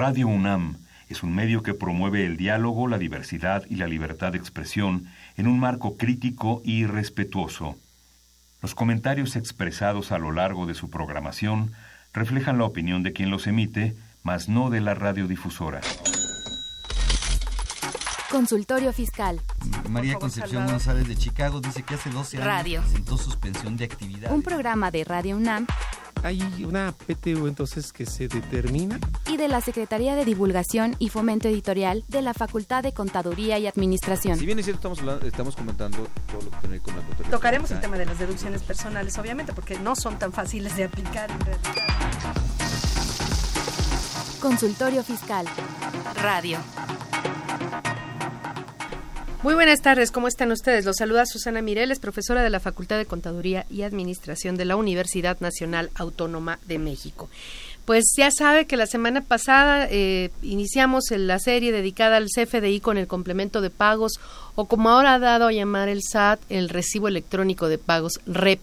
Radio UNAM es un medio que promueve el diálogo, la diversidad y la libertad de expresión en un marco crítico y respetuoso. Los comentarios expresados a lo largo de su programación reflejan la opinión de quien los emite, mas no de la radiodifusora. Consultorio Fiscal. María Concepción González de Chicago dice que hace 12 años Radio. presentó suspensión de actividad. Un programa de Radio UNAM Hay una PTU entonces que se determina. y de la Secretaría de Divulgación y Fomento Editorial de la Facultad de Contaduría y Administración. Si bien es cierto, estamos, hablando- estamos comentando todo lo que tiene con la contabilidad. Tocaremos el tema de las deducciones personales, obviamente, porque no son tan fáciles de aplicar en realidad. Consultorio Fiscal. Radio. Muy buenas tardes, ¿cómo están ustedes? Los saluda Susana Mireles, profesora de la Facultad de Contaduría y Administración de la Universidad Nacional Autónoma de México. Pues ya sabe que la semana pasada eh, iniciamos la serie dedicada al CFDI con el complemento de pagos o como ahora ha dado a llamar el SAT, el recibo electrónico de pagos REP.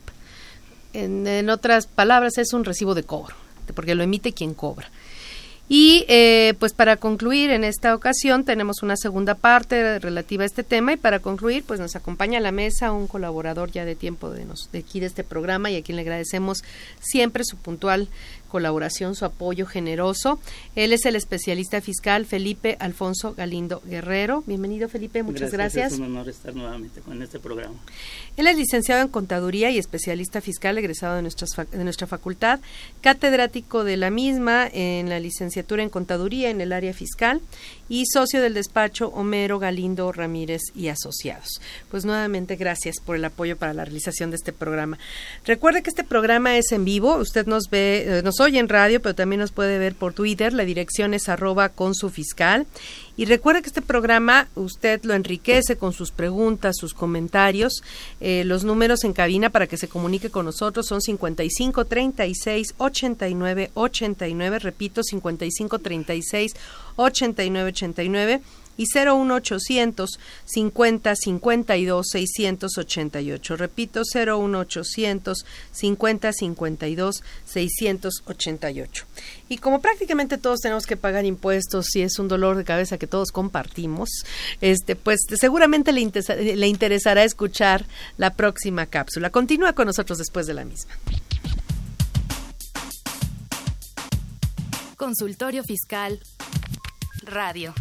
En otras palabras, es un recibo de cobro, porque lo emite quien cobra. Y eh, pues para concluir en esta ocasión tenemos una segunda parte relativa a este tema. Y para concluir pues nos acompaña a la mesa un colaborador ya de tiempo de, nos, de aquí de este programa. Y a quien le agradecemos siempre su puntual colaboración, su apoyo generoso. Él es el especialista fiscal Felipe Alfonso Galindo Guerrero. Bienvenido Felipe, muchas gracias. Es un honor estar nuevamente con este programa. Él es licenciado en Contaduría y especialista fiscal egresado de, nuestras de nuestra facultad, catedrático de la misma en la licenciatura en Contaduría en el área fiscal y socio del despacho Homero Galindo Ramírez y Asociados. Pues nuevamente gracias por el apoyo para la realización de este programa. Recuerde que este programa es en vivo, usted nos ve, eh, nos oye en radio, pero también nos puede ver por Twitter, la dirección es arroba con su fiscal. Y recuerde que este programa usted lo enriquece con sus preguntas, sus comentarios. Eh, los números en cabina para que se comunique con nosotros son 55 36 89 89, repito, 55 36 89 89 y 01800 50 52 688. Repito, 01800 50 52 688. Y como prácticamente todos tenemos que pagar impuestos y es un dolor de cabeza que todos compartimos, este pues seguramente le, le interesará escuchar la próxima cápsula. Continúa con nosotros después de la misma. Consultorio Fiscal. Radio.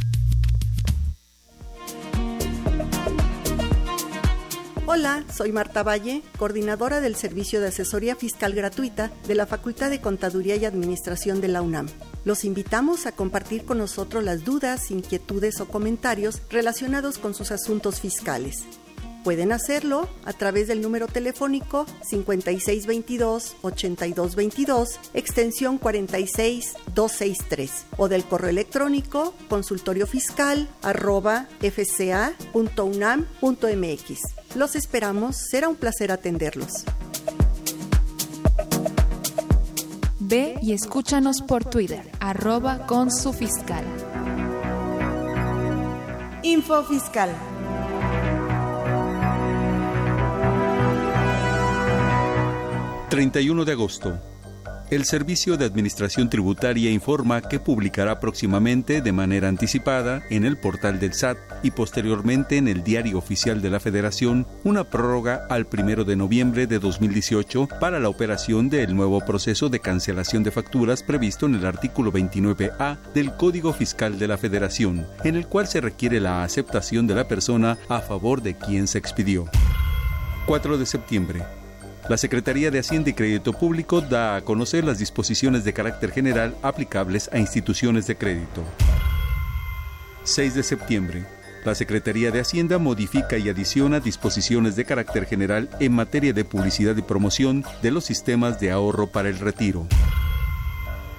Hola, soy Marta Valle, coordinadora del Servicio de Asesoría Fiscal Gratuita de la Facultad de Contaduría y Administración de la UNAM. Los invitamos a compartir con nosotros las dudas, inquietudes o comentarios relacionados con sus asuntos fiscales. Pueden hacerlo a través del número telefónico 5622-8222, extensión 46263, o del correo electrónico consultoriofiscal arroba fca.unam.mx. Los esperamos, será un placer atenderlos. Ve y escúchanos por Twitter, arroba con su fiscal. Info Fiscal. ...31 de agosto... El Servicio de Administración Tributaria informa que publicará próximamente de manera anticipada en el portal del SAT y posteriormente en el Diario Oficial de la Federación una prórroga al 1 de noviembre de 2018 para la operación del nuevo proceso de cancelación de facturas previsto en el artículo 29A del Código Fiscal de la Federación, en el cual se requiere la aceptación de la persona a favor de quien se expidió. 4 de septiembre. La Secretaría de Hacienda y Crédito Público da a conocer las disposiciones de carácter general aplicables a instituciones de crédito. 6 de septiembre. La Secretaría de Hacienda modifica y adiciona disposiciones de carácter general en materia de publicidad y promoción de los sistemas de ahorro para el retiro.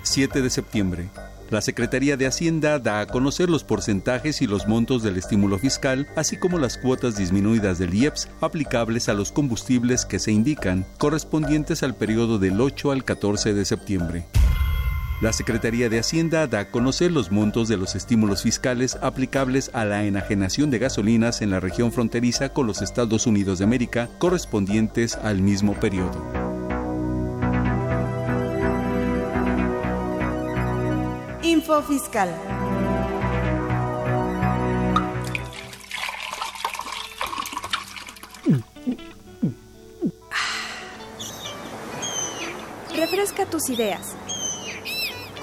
7 de septiembre. La Secretaría de Hacienda da a conocer los porcentajes y los montos del estímulo fiscal, así como las cuotas disminuidas del IEPS aplicables a los combustibles que se indican, correspondientes al periodo del 8 al 14 de septiembre. La Secretaría de Hacienda da a conocer los montos de los estímulos fiscales aplicables a la enajenación de gasolinas en la región fronteriza con los Estados Unidos de América, correspondientes al mismo periodo. Info Fiscal. Refresca tus ideas.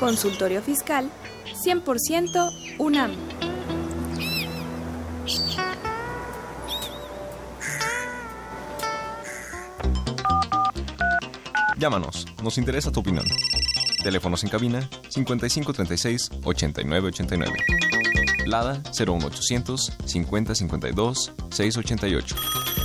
Consultorio Fiscal 100% UNAM. Llámanos, nos interesa tu opinión. Teléfonos en cabina 5536 8989. Lada 01800 5052 688.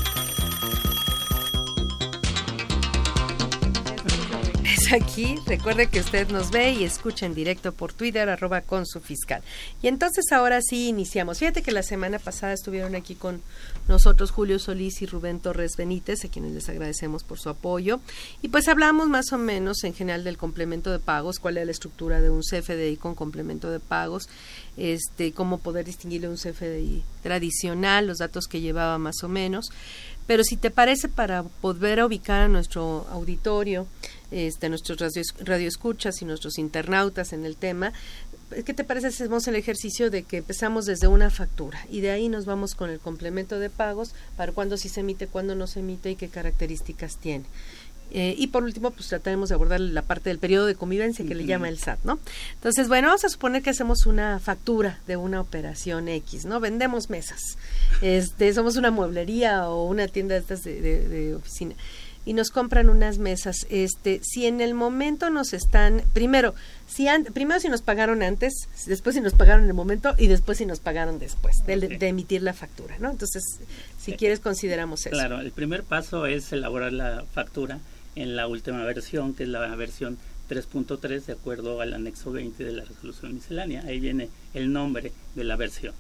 Aquí, recuerde que usted nos ve y escucha en directo por Twitter, arroba con su fiscal. Y entonces ahora sí iniciamos. Fíjate que la semana pasada estuvieron aquí con nosotros Julio Solís y Rubén Torres Benítez, a quienes les agradecemos por su apoyo. Y pues hablamos más o menos en general del complemento de pagos, cuál es la estructura de un CFDI con complemento de pagos, este, cómo poder distinguirle un CFDI tradicional, los datos que llevaba más o menos. Pero si te parece, para poder ubicar a nuestro auditorio, este, nuestros radio, radioescuchas y nuestros internautas en el tema, ¿qué te parece si hacemos el ejercicio de que empezamos desde una factura y de ahí nos vamos con el complemento de pagos para cuándo sí se emite, cuándo no se emite y qué características tiene? Eh, y por último, pues trataremos de abordar la parte del periodo de convivencia que le llama el SAT, ¿no? Entonces, bueno, vamos a suponer que hacemos una factura de una operación X, ¿no? Vendemos mesas. Este, somos una mueblería o una tienda de, estas de, de oficina y nos compran unas mesas. Este, si en el momento nos están, primero, si primero si nos pagaron antes, después si nos pagaron en el momento y después si nos pagaron después de, de emitir la factura, ¿no? Entonces, si quieres consideramos eso. Claro, el primer paso es elaborar la factura en la última versión, que es la versión 3.3 de acuerdo al anexo 20 de la resolución miscelánea. Ahí viene el nombre de la versión.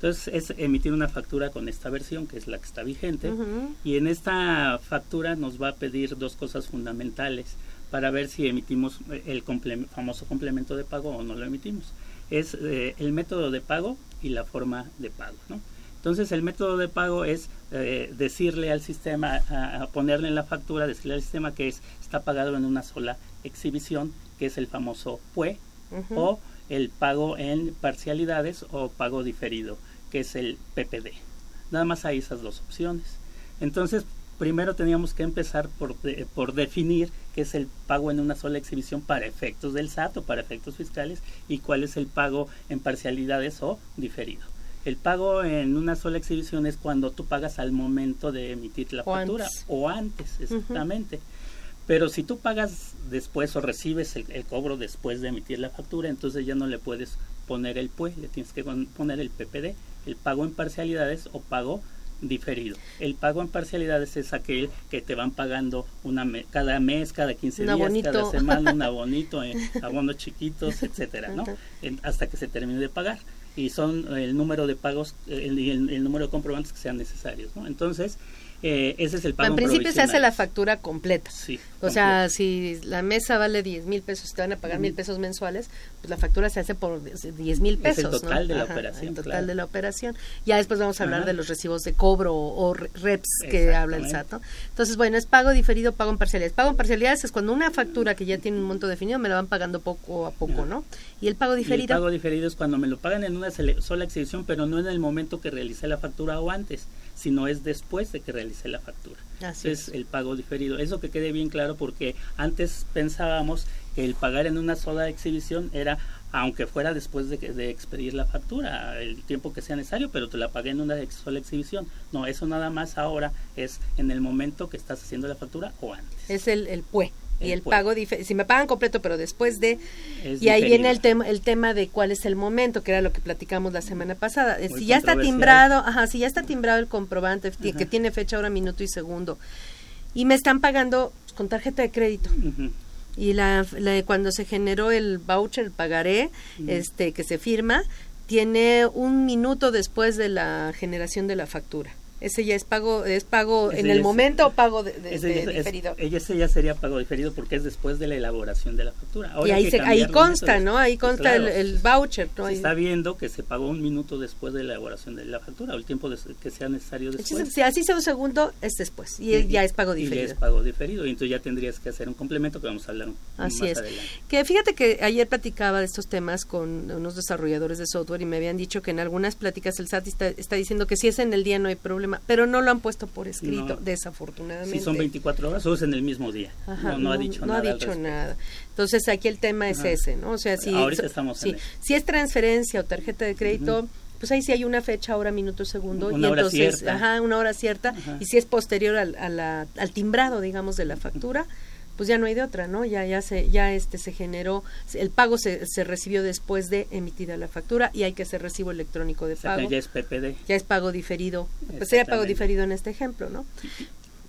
Entonces es emitir una factura con esta versión, que es la que está vigente, y en esta factura nos va a pedir dos cosas fundamentales para ver si emitimos el famoso complemento de pago o no lo emitimos. Es eh, el método de pago y la forma de pago. ¿no? Entonces el método de pago es eh, decirle al sistema, a, ponerle en la factura, decirle al sistema que es, está pagado en una sola exhibición, que es el famoso PUE, o el pago en parcialidades o pago diferido, que es el PPD. Nada más hay esas dos opciones. Entonces, primero teníamos que empezar por, por definir qué es el pago en una sola exhibición para efectos del SAT o para efectos fiscales y cuál es el pago en parcialidades o diferido. El pago en una sola exhibición es cuando tú pagas al momento de emitir la factura o antes, exactamente. Pero si tú pagas después o recibes el, cobro después de emitir la factura, entonces ya no le puedes poner el PUE, le tienes que poner el PPD, el pago en parcialidades o pago diferido. El pago en parcialidades es aquel que te van pagando una cada mes, cada 15 días, cada semana, un abonito, eh, abonos chiquitos, etcétera, ¿no? hasta que se termine de pagar y son el número de pagos el, el, el número de comprobantes que sean necesarios, ¿no? Entonces, eh, ese es el pago. En principio se hace la factura completa. Sí, o sea, si la mesa vale 10 mil pesos, te van a pagar mil pesos mensuales, pues la factura se hace por 10 mil pesos. Es el total de la operación. El total de la operación. Ya después vamos a hablar de los recibos de cobro o, reps que habla el SAT. Entonces, bueno, es pago diferido, pago en parcialidades. Pago en parcialidades es cuando una factura que ya tiene un monto definido me la van pagando poco a poco, ¿no? Y el pago diferido. el pago diferido es cuando me lo pagan en una sola exhibición, pero no en el momento que realicé la factura o antes sino es después de que realicé la factura. Así es. el pago diferido. Eso que quede bien claro porque antes pensábamos que el pagar en una sola exhibición era aunque fuera después de, de, expedir la factura, el tiempo que sea necesario, pero te la pagué en una sola exhibición. No, eso nada más ahora es en el momento que estás haciendo la factura o antes. Es el, el PUE y el pago si me pagan completo pero después de y ahí viene el tema el tema de cuál es el momento que era lo que platicamos la semana pasada. Eh, si ya está timbrado ajá si ya está timbrado el comprobante que tiene fecha hora minuto y segundo y me están pagando con tarjeta de crédito. Y la, cuando se generó el voucher el pagaré este que se firma tiene un minuto después de la generación de la factura Ese ya es pago, es pago Ese en el es- momento o pago de, de- Ese de ya es- diferido. ese ya sería pago diferido porque es después de la elaboración de la factura. Ahora y ahí, se, ahí consta. ¿no? Ahí Sí, consta claro. el, el voucher, ¿no? Se está viendo que se pagó un minuto después de la elaboración de la factura o el tiempo que sea necesario después. Si así sea un segundo, es después. Y, ya es pago Y ya diferido. es pago diferido. Y entonces ya tendrías que hacer un complemento que vamos a hablar Así más es. adelante. Que fíjate que ayer platicaba de estos temas con unos desarrolladores de software y me habían dicho que en algunas pláticas el SAT está, está diciendo que si es en el día no hay problema, pero no lo han puesto por escrito, No. desafortunadamente. Si son 24 horas o es en el mismo día. Ajá, no, no ha dicho no nada. ha al dicho nada. Entonces aquí el tema es Ajá. ese, ¿no? O sea, si, Ahorita estamos sí, si es transferencia o tarjeta de crédito, pues ahí sí hay una fecha, hora, minuto, segundo. Una y hora entonces, cierta. ajá, una hora cierta. Ajá. Y si es posterior al, a la- al timbrado, digamos, de la factura, pues ya no hay de otra, ¿no? Ya, ya se, ya este se generó, el pago se, se recibió después de emitida la factura y hay que hacer recibo electrónico de O sea, que pago. ya es PPD. Ya es pago diferido. Pues sería pago diferido en este ejemplo, ¿no?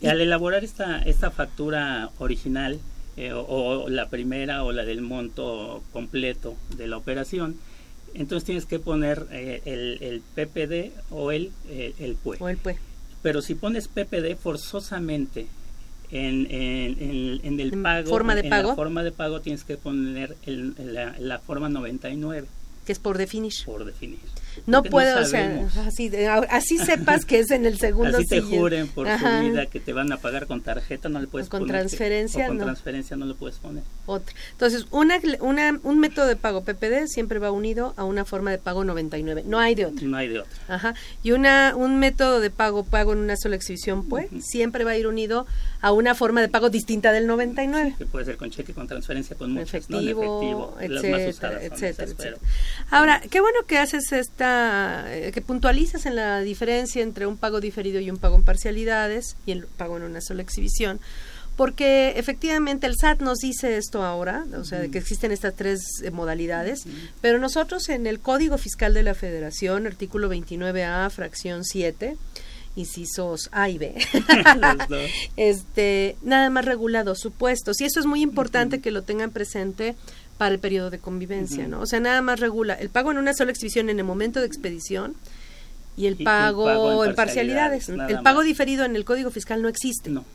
Y al elaborar esta, esta factura original, eh, o, o la primera o la del monto completo de la operación, entonces tienes que poner eh, el, el PPD o el, eh, el PUE. O el PUE. Pero si pones PPD forzosamente en, en, en- en el pago, forma de en pago. la forma de pago tienes que poner el- la, la forma 99 Que es por definir. por definir. No puedo, o sea, así, así sepas que es en el segundo Así te juren por Ajá. tu vida que te van a pagar con tarjeta, no le puedes O con poner que- transferencia, o con no. transferencia no lo puedes poner. Otra. Entonces, una, una, un método de pago PPD siempre va unido a una forma de pago 99. No hay de otra. No hay de otra. Ajá. Y una, un método de pago pago en una sola exhibición, pues, siempre va a ir unido a una forma de pago distinta del 99. Que puede ser con cheque, con transferencia, con muchas, ¿no? Efectivo, efectivo, las más etcétera, etcétera, pero-. Ahora, qué bueno que haces esta, eh, que puntualizas en la diferencia entre un pago diferido y un pago en parcialidades y el pago en una sola exhibición, porque efectivamente el SAT nos dice esto ahora, o sea, de que existen estas tres eh, modalidades, pero nosotros en el Código Fiscal de la Federación, artículo 29A, fracción 7, incisos A y B, este, nada más regula dos supuestos. Y eso es muy importante que lo tengan presente para el periodo de convivencia, ¿no? O sea, nada más regula el pago en una sola exhibición en el momento de expedición y el Y el pago, pago en en parcialidades. El pago más. diferido en el Código Fiscal no existe. No.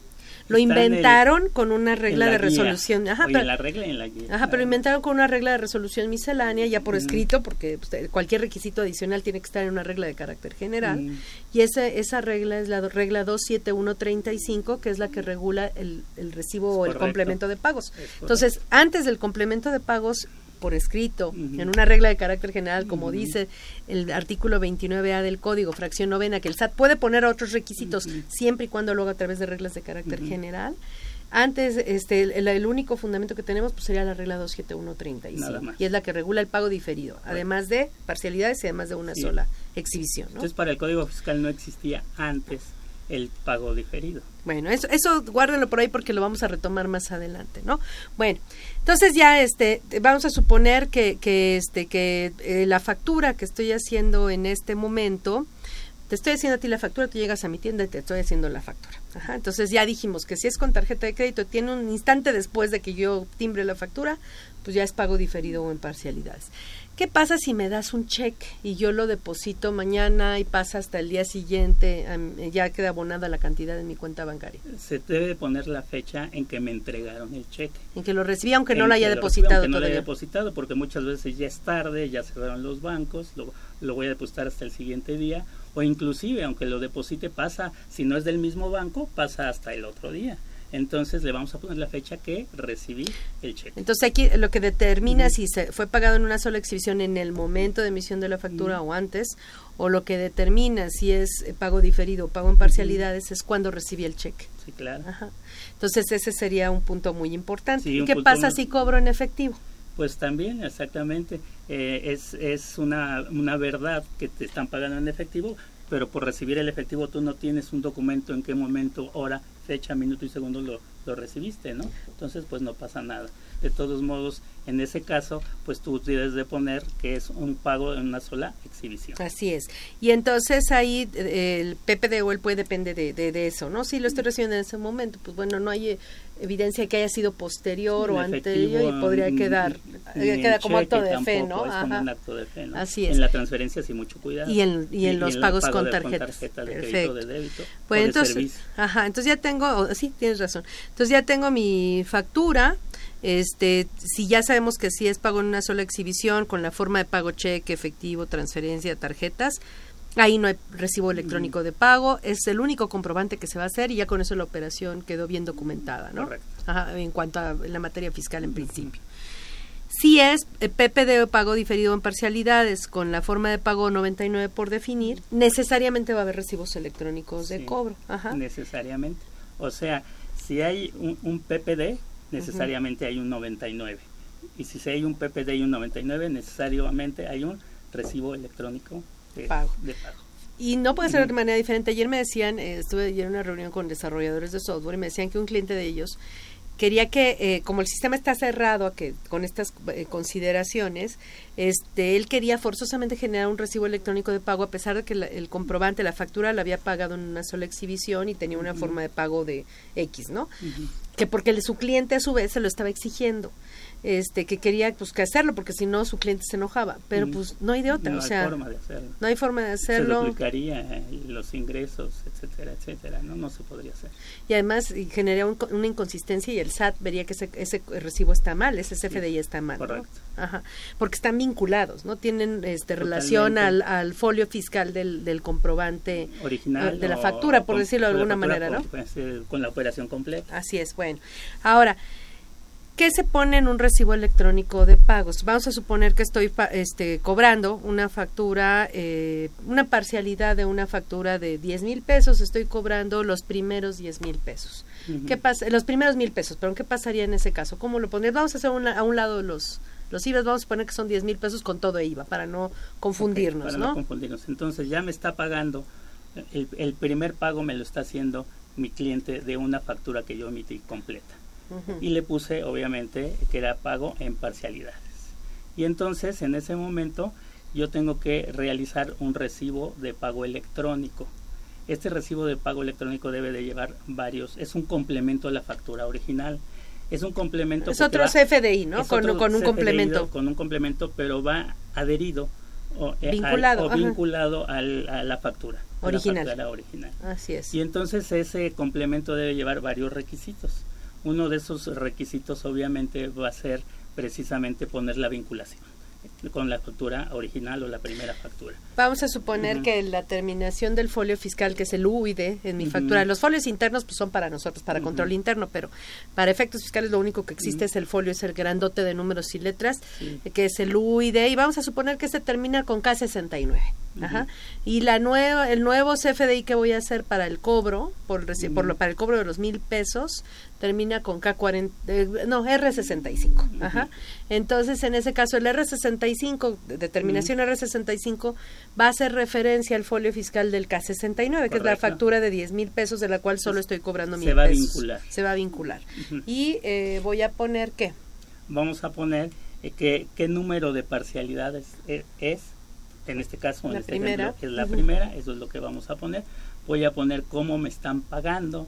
Lo el- inventaron con una regla de resolución. Ajá, pero- en la regla en la guía. Ajá, pero inventaron con una regla de resolución miscelánea ya por escrito, porque pues, cualquier requisito adicional tiene que estar en una regla de carácter general. Mm. Y esa, esa regla es la regla 27135, que es la que regula el, el recibo o el complemento de pagos. Entonces, antes del complemento de pagos por escrito, en una regla de carácter general, como dice el artículo 29A del Código, fracción novena, que el SAT puede poner otros requisitos siempre y cuando lo haga a través de reglas de carácter general. Antes, este, el, el único fundamento que tenemos pues, sería la regla 27135 Nada más. y es la que regula el pago diferido, además de parcialidades y además de una Sí. sola exhibición. ¿no? Entonces, para el Código Fiscal no existía antes el pago diferido. Bueno, eso, eso guárdenlo por ahí porque lo vamos a retomar más adelante, ¿no? Bueno, entonces ya este, vamos a suponer que, que este, que eh, la factura que estoy haciendo en este momento, te estoy haciendo a ti la factura, tú llegas a mi tienda y te estoy haciendo la factura. Ajá, entonces ya dijimos que si es con tarjeta de crédito, tiene un instante después de que yo timbre la factura, pues ya es pago diferido o en parcialidades. ¿Qué pasa si me das un cheque y yo lo deposito mañana y pasa hasta el día siguiente, ya queda abonada la cantidad en mi cuenta bancaria? Se debe de poner la fecha en que me entregaron el cheque. En que lo recibí, aunque no En lo haya depositado aunque no lo haya todavía. depositado, porque muchas veces ya es tarde, ya cerraron los bancos, lo, lo voy a depositar hasta el siguiente día, o inclusive, aunque lo deposite, pasa, si no es del mismo banco, pasa hasta el otro día. Entonces le vamos a poner la fecha que recibí el cheque. Entonces aquí lo que determina si se fue pagado en una sola exhibición en el momento de emisión de la factura o antes, o lo que determina si es eh, pago diferido o pago en parcialidades es cuando recibí el cheque. Sí, claro. Ajá. Entonces ese sería un punto muy importante. Sí, ¿Y qué pasa muy- si cobro en efectivo? Pues también, exactamente, eh, es, es una, una verdad que te están pagando en efectivo, pero por recibir el efectivo tú no tienes un documento en qué momento, hora, fecha, minuto y segundo lo, lo recibiste, ¿no? Entonces, pues no pasa nada. De todos modos, en ese caso, pues tú tienes de poner que es un pago en una sola exhibición. Así es. Y entonces ahí eh, el PPD o el PUE depende de, de, eso, ¿no? Si lo estoy recibiendo en ese momento, pues bueno, no hay eh, evidencia que haya sido posterior o anterior y podría quedar eh, queda como acto de fe, ¿no? Es como un acto de fe, ¿no? Así es. En la transferencia sí mucho cuidado. Y en, y en los pagos con, tarjeta. tarjeta de crédito, de débito, pues entonces, ajá, entonces ya tengo, sí, tienes razón. Entonces ya tengo mi factura, este, si ya sabemos que si es pago en una sola exhibición con la forma de pago cheque, efectivo, transferencia, tarjetas, ahí no hay recibo electrónico de pago, es el único comprobante que se va a hacer y ya con eso la operación quedó bien documentada, ¿no? Correcto. Ajá, en cuanto a la materia fiscal en principio. Si es eh, PPD o pago diferido en parcialidades con la forma de pago 99 por definir, necesariamente va a haber recibos electrónicos de cobro. Ajá. Necesariamente. O sea, si hay un, un PPD, necesariamente hay un 99. Y si hay un PPD y un 99, necesariamente hay un recibo electrónico de pago. Y no puede ser de manera diferente. Ayer me decían, eh, estuve ayer en una reunión con desarrolladores de software y me decían que un cliente de ellos quería que, eh, como el sistema está cerrado a que con estas eh, consideraciones, este, él quería forzosamente generar un recibo electrónico de pago a pesar de que el comprobante, la factura, la había pagado en una sola exhibición y tenía una forma de pago de X, ¿no? Que porque su cliente a su vez se lo estaba exigiendo este que quería pues que hacerlo porque si no su cliente se enojaba. Pero pues no hay de otra no o sea hay forma de hacerlo. no hay forma de hacerlo. se duplicaría eh, los ingresos etcétera etcétera no no se podría hacer. Y además generaría una inconsistencia y el SAT vería que ese, ese recibo está mal ese CFDI está mal correcto. Ajá, porque están vinculados no tienen este relación al, al folio fiscal del, del comprobante original de la factura por decirlo de alguna manera no con la operación completa. Así es bueno. Ahora ¿Qué se pone en un recibo electrónico de pagos? Vamos a suponer que estoy este, cobrando una factura, eh, una parcialidad de una factura de 10 mil pesos, estoy cobrando los primeros 10 mil pesos. ¿Qué pasa? Los primeros mil pesos, pero ¿qué pasaría en ese caso? ¿Cómo lo pondrías? Vamos a hacer a un lado los, los IVA, vamos a poner que son 10 mil pesos con todo IVA, para no confundirnos, para ¿no? confundirnos. Entonces ya me está pagando, el, el primer pago me lo está haciendo mi cliente de una factura que yo emití completa y le puse obviamente que era pago en parcialidades. Y entonces en ese momento yo tengo que realizar un recibo de pago electrónico. Este recibo de pago electrónico debe de llevar varios, es un complemento a la factura original. Es un complemento. Es otro CFDI, ¿no? Con, con, un complemento. Con un complemento, pero va adherido o eh, vinculado, vinculado a la factura. Original. La original. Así es. Y entonces ese complemento debe llevar varios requisitos. Uno de esos requisitos obviamente va a ser precisamente poner la vinculación con la factura original o la primera factura. Vamos a suponer que la terminación del folio fiscal, que es el UID en mi factura, los folios internos pues son para nosotros, para control interno, pero para efectos fiscales lo único que existe es el folio, es el grandote de números y letras, que es el UID, y vamos a suponer que se termina con K69. Ajá. Y la nueva, el nuevo CFDI que voy a hacer para el cobro, por, por lo, para el cobro de los mil pesos, termina con K40, eh, no, R65. Ajá. Entonces, en ese caso, el R65, determinación R65, va a hacer referencia al folio fiscal del K69, que es la factura de 10 mil pesos, de la cual solo estoy cobrando mil pesos. Se va a vincular. Se va a vincular. Y eh, voy a poner, ¿qué? Vamos a poner eh, que, qué número de parcialidades es en este caso, en este primera. es la primera, eso es lo que vamos a poner. Voy a poner cómo me están pagando.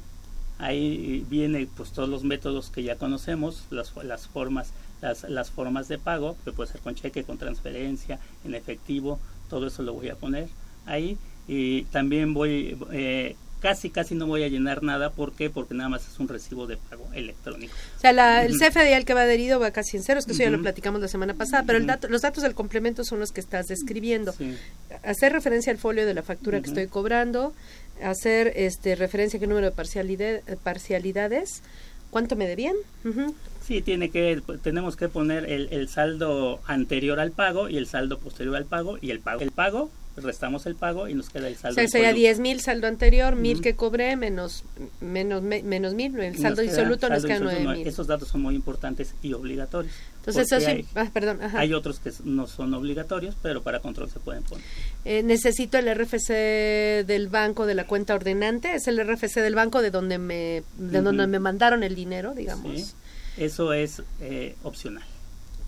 Ahí viene pues todos los métodos que ya conocemos, las, las formas, las, las formas de pago, que puede ser con cheque, con transferencia, en efectivo, todo eso lo voy a poner ahí. Y también voy, eh, casi casi no voy a llenar nada. ¿Por qué? Porque nada más es un recibo de pago electrónico. O sea, la, el CFDI al que va adherido va casi en ceros, que eso ya lo platicamos la semana pasada, pero el dato, los datos del complemento son los que estás describiendo. Hacer referencia al folio de la factura que estoy cobrando, hacer este referencia a qué número de parcialidad, parcialidades, cuánto me debían. Sí, tiene que, tenemos que poner el, el saldo anterior al pago y el saldo posterior al pago y el pago. El pago restamos el pago y nos queda el saldo. O sea, sería 10 mil saldo anterior, mil que cobré menos menos menos mil, el saldo disoluto nos queda 9 mil. Esos datos son muy importantes y obligatorios. Entonces, eso sí, ah, perdón. Hay otros que no son obligatorios, pero para control se pueden poner. Eh, necesito el RFC del banco de la cuenta ordenante, es el RFC del banco de donde me de donde me mandaron el dinero, digamos. Eso es eh, opcional.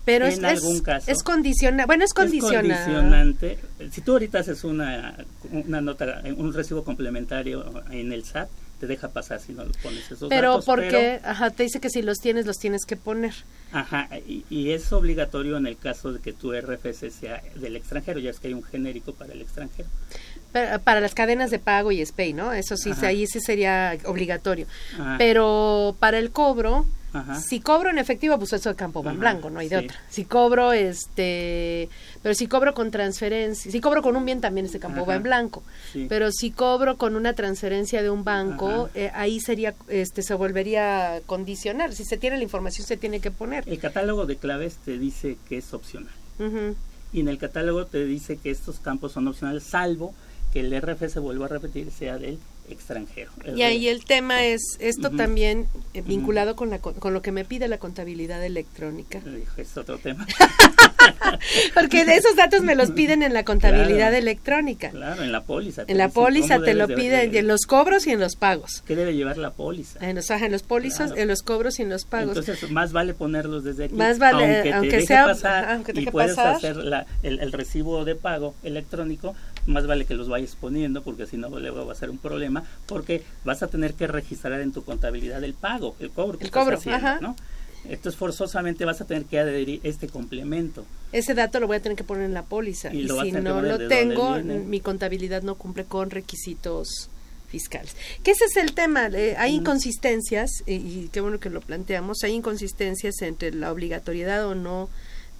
Pero en es, algún caso. es condiciona, bueno, es condiciona. Es condicionante. Si tú ahorita haces una, una nota, un recibo complementario en el SAT, te deja pasar si no pones esos pero datos. porque, ajá, te dice que si los tienes, los tienes que poner. Ajá, y, y, es obligatorio en el caso de que tu RFC sea del extranjero, ya es que hay un genérico para el extranjero. Para, para las cadenas de pago y SPAY, ¿no? Eso sí, Ajá. ahí sí sería obligatorio. Ajá. Pero para el cobro, Ajá. si cobro en efectivo, pues eso de campo va en Ajá, blanco, no hay de sí. otra. Si cobro, este, pero si cobro con transferencia, si cobro con un bien también este campo va en blanco. sí. Pero si cobro con una transferencia de un banco, eh, ahí sería, este, se volvería condicional. Si se tiene la información, se tiene que poner. El catálogo de claves te dice que es opcional. Y en el catálogo te dice que estos campos son opcionales, salvo que el RFC, vuelvo a repetir, sea del extranjero. Y ahí el tema es esto también eh, vinculado con, la, con, lo que me pide la contabilidad electrónica. Es otro tema. Porque de esos datos me los piden en la contabilidad Claro. electrónica. Claro, en la póliza. En la póliza te lo piden, en los cobros y en los pagos. ¿Qué debe llevar la póliza? En los, en los pólizos, Claro. en los cobros y en los pagos. Entonces, más vale ponerlos desde aquí. Más vale, aunque, te aunque deje sea- pasar aunque te y puedes pasar. hacer la- el, el recibo de pago electrónico, más vale que los vayas poniendo porque si no luego va a ser un problema porque vas a tener que registrar en tu contabilidad el pago, el cobro que El estás cobro, haciendo, ajá. ¿no? Entonces forzosamente vas a tener que adherir este complemento. Ese dato lo voy a tener que poner en la póliza. Y si no lo tengo, mi contabilidad no cumple con requisitos fiscales. Que ese es el tema. eh, hay inconsistencias, eh, y qué bueno que lo planteamos, hay inconsistencias entre la obligatoriedad o no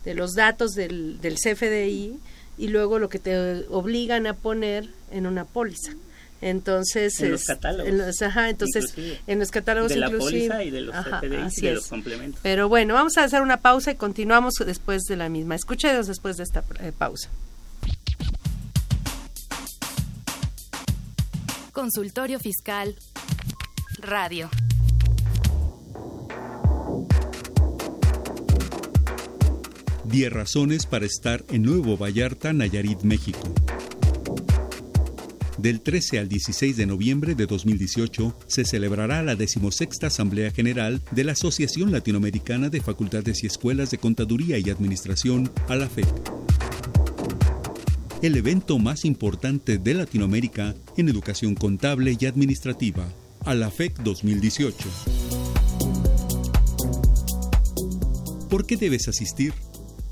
de los datos del, del CFDI y luego lo que te obligan a poner en una póliza. Entonces, En los catálogos, en los- ajá, entonces, inclusive. en los catálogos de la inclusive. póliza y de los Ajá, CFDIs así y de es. los complementos. Pero bueno, vamos a hacer una pausa y continuamos después de la misma. Escúchenos después de esta eh, pausa. Consultorio Fiscal Radio. Diez razones para estar en Nuevo Vallarta, Nayarit, México. Del 13 al 16 de noviembre de 2018 se celebrará la decimosexta Asamblea General de la Asociación Latinoamericana de Facultades y Escuelas de Contaduría y Administración, ALAFEC. El evento más importante de Latinoamérica en educación contable y administrativa, ALAFEC 2018. ¿Por qué debes asistir?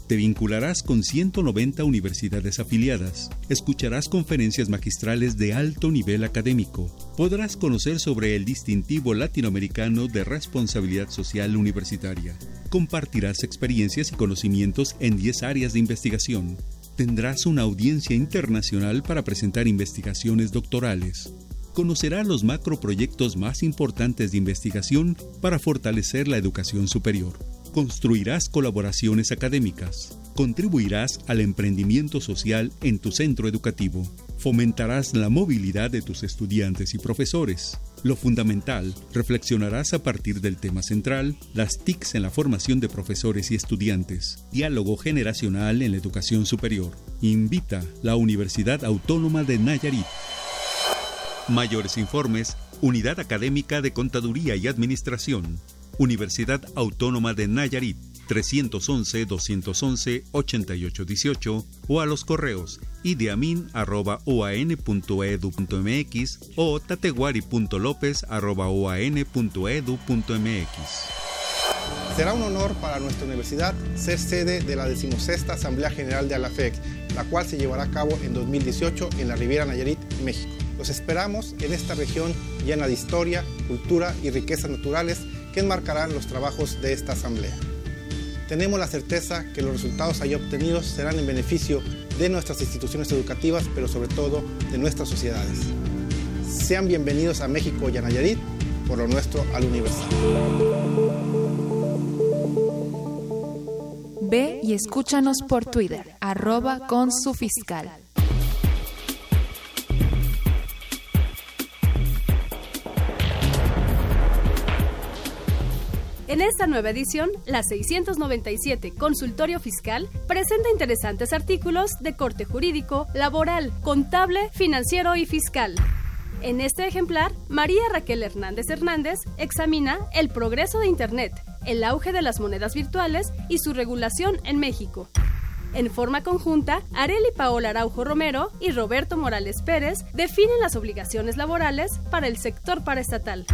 Te vincularás con 190 universidades afiliadas, escucharás conferencias magistrales de alto nivel académico, podrás conocer sobre el distintivo latinoamericano de responsabilidad social universitaria, compartirás experiencias y conocimientos en 10 áreas de investigación, tendrás una audiencia internacional para presentar investigaciones doctorales, conocerá los macroproyectos más importantes de investigación para fortalecer la educación superior. Construirás colaboraciones académicas, contribuirás al emprendimiento social en tu centro educativo, fomentarás la movilidad de tus estudiantes y profesores. Lo fundamental, reflexionarás a partir del tema central, las TICs en la formación de profesores y estudiantes, diálogo generacional en la educación superior. Invita la Universidad Autónoma de Nayarit. Mayores informes, Unidad Académica de Contaduría y Administración, Universidad Autónoma de Nayarit, 311-211-8818 o a los correos ideamin.oan.edu.mx o tateguari.lopez.oan.edu.mx. Será un honor para nuestra universidad ser sede de la decimosexta Asamblea General de ALAFEC, la cual se llevará a cabo en 2018 en la Riviera Nayarit, México. Los esperamos en esta región llena de historia, cultura y riquezas naturales que enmarcarán los trabajos de esta asamblea. Tenemos la certeza que los resultados allí obtenidos serán en beneficio de nuestras instituciones educativas, pero sobre todo de nuestras sociedades. Sean bienvenidos a México y a Nayarit, por lo nuestro al universal. Ve y escúchanos por Twitter, arroba con su fiscal. En esta nueva edición, la 697 Consultorio Fiscal presenta interesantes artículos de corte jurídico, laboral, contable, financiero y fiscal. En este ejemplar, María Raquel Hernández Hernández examina el progreso de Internet, el auge de las monedas virtuales y su regulación en México. En forma conjunta, Areli Paola Araujo Romero y Roberto Morales Pérez definen las obligaciones laborales para el sector paraestatal.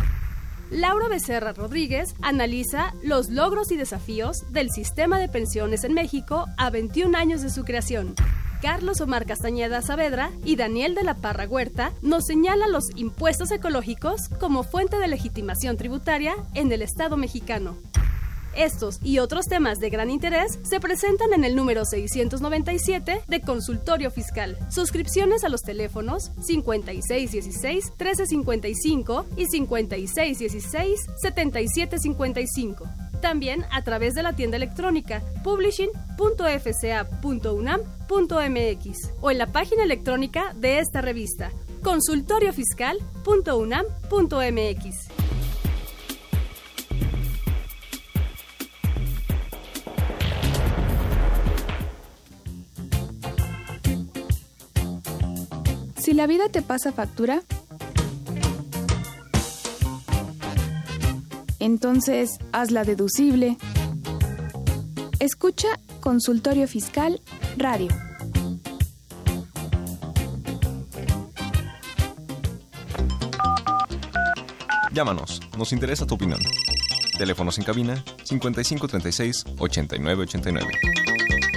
Laura Becerra Rodríguez analiza los logros y desafíos del sistema de pensiones en México a 21 años de su creación. Carlos Omar Castañeda Saavedra y Daniel de la Parra Huerta nos señalan los impuestos ecológicos como fuente de legitimación tributaria en el Estado mexicano. Estos y otros temas de gran interés se presentan en el número 697 de Consultorio Fiscal. Suscripciones a los teléfonos 5616-1355 y 5616-7755. También a través de la tienda electrónica publishing.fca.unam.mx o en la página electrónica de esta revista consultoriofiscal.unam.mx. la vida te pasa factura, entonces hazla deducible. Escucha Consultorio Fiscal Radio. Llámanos, nos interesa tu opinión. Teléfonos en cabina 5536 8989.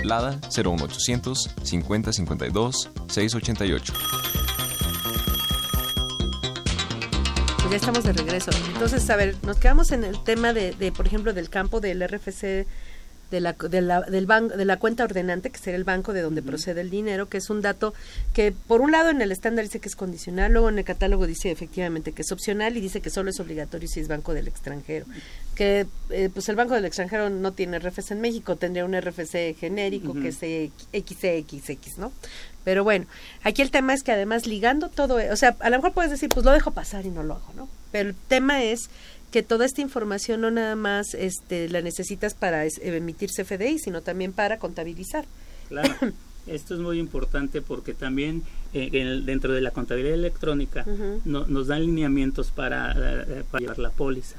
Lada 01800 5052 688. Ya estamos de regreso. Entonces, a ver, nos quedamos en el tema de, de por ejemplo, del campo del RFC de la, de la, del banco, de la cuenta ordenante, que será el banco de donde procede el dinero, que es un dato que por un lado en el estándar dice que es condicional, luego en el catálogo dice efectivamente que es opcional y dice que solo es obligatorio si es banco del extranjero. Que eh, pues el banco del extranjero no tiene RFC en México, tendría un RFC genérico que es XCXX, ¿no? Pero bueno, aquí el tema es que además ligando todo, o sea, a lo mejor puedes decir, pues lo dejo pasar y no lo hago, ¿no? Pero el tema es que toda esta información no nada más este, la necesitas para emitir CFDI, sino también para contabilizar. Claro, esto es muy importante porque también eh, dentro de la contabilidad electrónica no, nos dan lineamientos para, eh, para, llevar la póliza.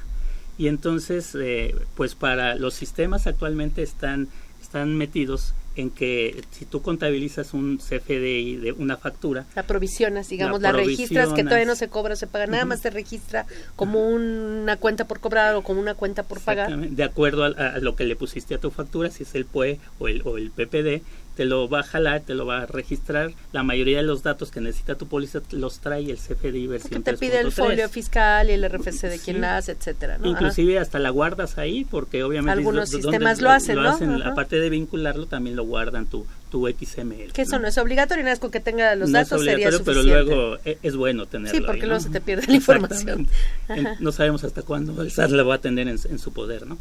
Y entonces, eh, pues para los sistemas actualmente están, están metidos en que si tú contabilizas un CFDI de una factura, la provisionas, digamos, la, registras que todavía no se cobra, se paga, nada más se registra como una cuenta por cobrar o como una cuenta por pagar. De acuerdo a, lo que le pusiste a tu factura, si es el PUE o el, o el PPD, te lo va a jalar, te lo va a registrar. La mayoría de los datos que necesita tu póliza los trae el CFDI versión Porque te pide el folio fiscal y el RFC de quien la hace, etcétera. ¿no? Inclusive hasta la guardas ahí porque obviamente algunos sistemas lo hacen, ¿no? aparte de vincularlo también lo guardan tu tu XML. Que eso no, es obligatorio, nada más con que tenga los datos sería suficiente. pero luego e, es, bueno tenerlo Sí, porque ahí, luego se te pierde la información. no sabemos hasta cuándo el SAT la va a tener en, en su poder, ¿no?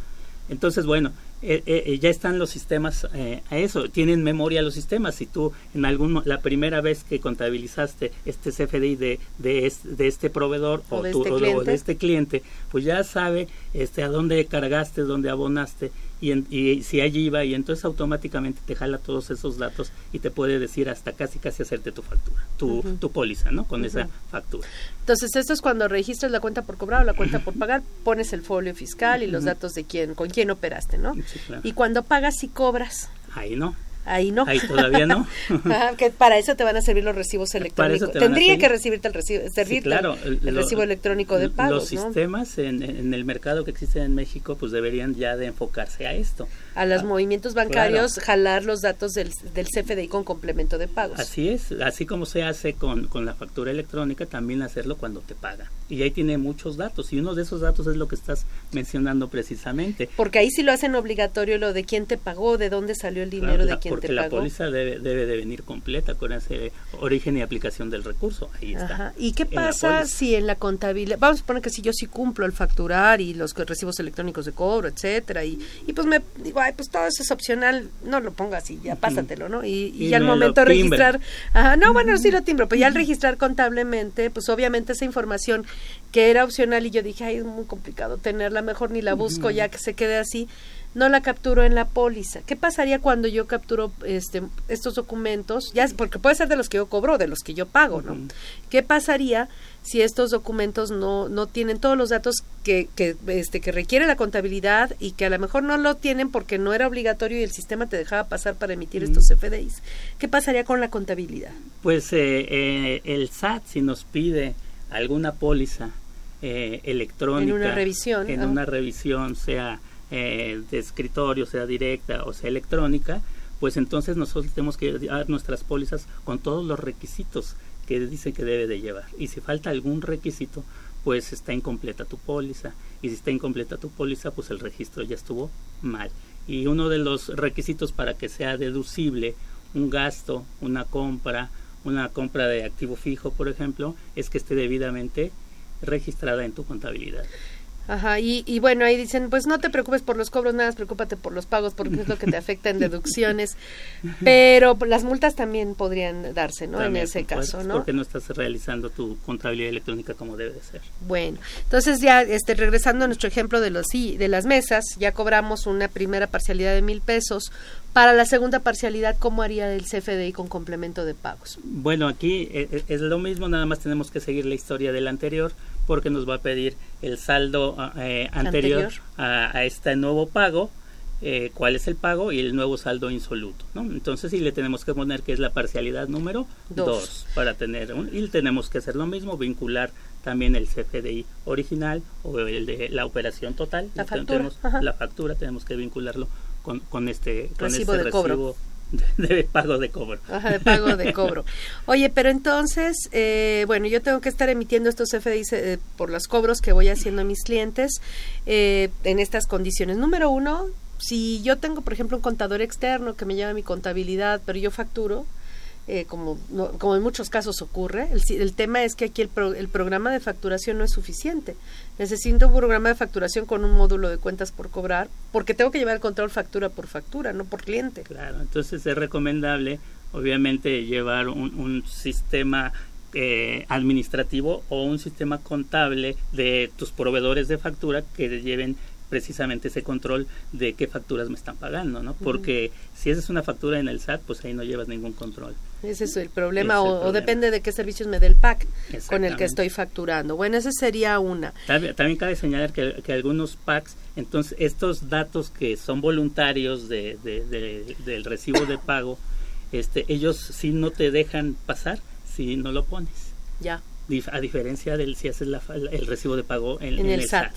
Entonces, bueno, eh, eh, ya están los sistemas eh, a eso, tienen memoria los sistemas. Si tú en algún la primera vez que contabilizaste este CFDI de, de, este, de este proveedor o, de, tu, este o de este cliente, pues ya sabe este a dónde cargaste, dónde abonaste y, y si allí iba y entonces automáticamente te jala todos esos datos y te puede decir hasta casi casi hacerte tu factura, tu, tu póliza, ¿no? Con esa factura. Entonces esto es cuando registras la cuenta por cobrar o la cuenta por pagar, pones el folio fiscal y los datos de quién, con quién operaste, ¿no? Y cuando pagas y cobras. Ahí no. Ahí no. Ahí todavía no. que para eso te van a servir los recibos electrónicos. Tendría que recibirte el recibo, servirte claro, el, recibo electrónico de pago. Los sistemas en, en, el mercado que existen en México, pues deberían ya de enfocarse a esto. A los movimientos bancarios, jalar los datos del, del CFDI con complemento de pagos. Así es, así como se hace con, con la factura electrónica, también hacerlo cuando te paga. Y ahí tiene muchos datos, y uno de esos datos es lo que estás mencionando precisamente. Porque ahí sí lo hacen obligatorio lo de quién te pagó, de dónde salió el dinero, de quién porque la póliza debe, debe, de venir completa con ese origen y aplicación del recurso. Ahí está. ¿Y qué pasa si en la contabilidad, vamos a suponer que si yo sí cumplo el facturar y los recibos electrónicos de cobro, etcétera, y, y pues me digo, ay, pues todo eso es opcional, no lo pongas y ya pásatelo, ¿no? Y, y, al momento de registrar, ajá, no, bueno, sí lo timbro, pero ya al registrar contablemente, pues obviamente esa información que era opcional y yo dije, ay, es muy complicado tenerla, mejor ni la busco ya que se quede así no la capturo en la póliza. ¿Qué pasaría cuando yo capturo este, estos documentos? Ya, porque puede ser de los que yo cobro, de los que yo pago, ¿no? ¿Qué pasaría si estos documentos no, no tienen todos los datos que, que, este, que requiere la contabilidad y que a lo mejor no lo tienen porque no era obligatorio y el sistema te dejaba pasar para emitir estos CFDIs. ¿Qué pasaría con la contabilidad? Pues eh, eh, el SAT, si nos pide alguna póliza eh, electrónica. En una revisión. En ah. una revisión, sea eh, de escritorio, sea directa o sea electrónica, pues entonces nosotros tenemos que dar nuestras pólizas con todos los requisitos que dicen que debe de llevar. Y si falta algún requisito, pues está incompleta tu póliza. Y si está incompleta tu póliza, pues el registro ya estuvo mal. Y uno de los requisitos para que sea deducible un gasto, una compra, una compra de activo fijo, por ejemplo, es que esté debidamente registrada en tu contabilidad. Ajá, y, y bueno, ahí dicen, pues no te preocupes por los cobros, nada, preocúpate por los pagos porque es lo que te afecta en deducciones, pero las multas también podrían darse, ¿no? También, en ese pues, caso, ¿no? Porque no estás realizando tu contabilidad electrónica como debe de ser. Bueno, entonces ya este, regresando a nuestro ejemplo de, los, de las mesas, ya cobramos una primera parcialidad de mil pesos. Para la segunda parcialidad, ¿cómo haría el CFDI con complemento de pagos? Bueno, aquí eh, es lo mismo, nada más tenemos que seguir la historia del anterior porque nos va a pedir el saldo eh, anterior, Anterior. A, a este nuevo pago, eh, cuál es el pago y el nuevo saldo insoluto. ¿no? Entonces, sí le tenemos que poner que es la parcialidad número Dos. 2 para tener un, y tenemos que hacer lo mismo, vincular también el CFDI original o el de la operación total. La factura, tenemos la factura, tenemos que vincularlo con, con este, con Recibo este de cobro. De, de pago de cobro. Ajá, de pago de cobro. Oye, pero entonces, eh, bueno, yo tengo que estar emitiendo estos CFDIs eh, por los cobros que voy haciendo a mis clientes eh, en estas condiciones. Número uno, si yo tengo, por ejemplo, un contador externo que me lleva mi contabilidad, pero yo facturo, eh, como, no- como en muchos casos ocurre, el, el tema es que aquí el, pro- el programa de facturación no es suficiente. Necesito un programa de facturación con un módulo de cuentas por cobrar, porque tengo que llevar el control factura por factura, no por cliente. Claro, entonces es recomendable, obviamente, llevar un, un sistema eh, administrativo o un sistema contable de tus proveedores de factura que lleven precisamente ese control de qué facturas me están pagando, ¿no? Porque si esa es una factura en el SAT, pues ahí no llevas ningún control. Ese es el problema, es el o, o problema. depende de qué servicios me dé el PAC con el que estoy facturando. Bueno, esa sería una. También, también cabe señalar que, que algunos packs, entonces estos datos que son voluntarios de, de- de- del recibo de pago, este, ellos sí no te dejan pasar si no lo pones. Ya. A diferencia del si haces la el recibo de pago en, En en el SAT.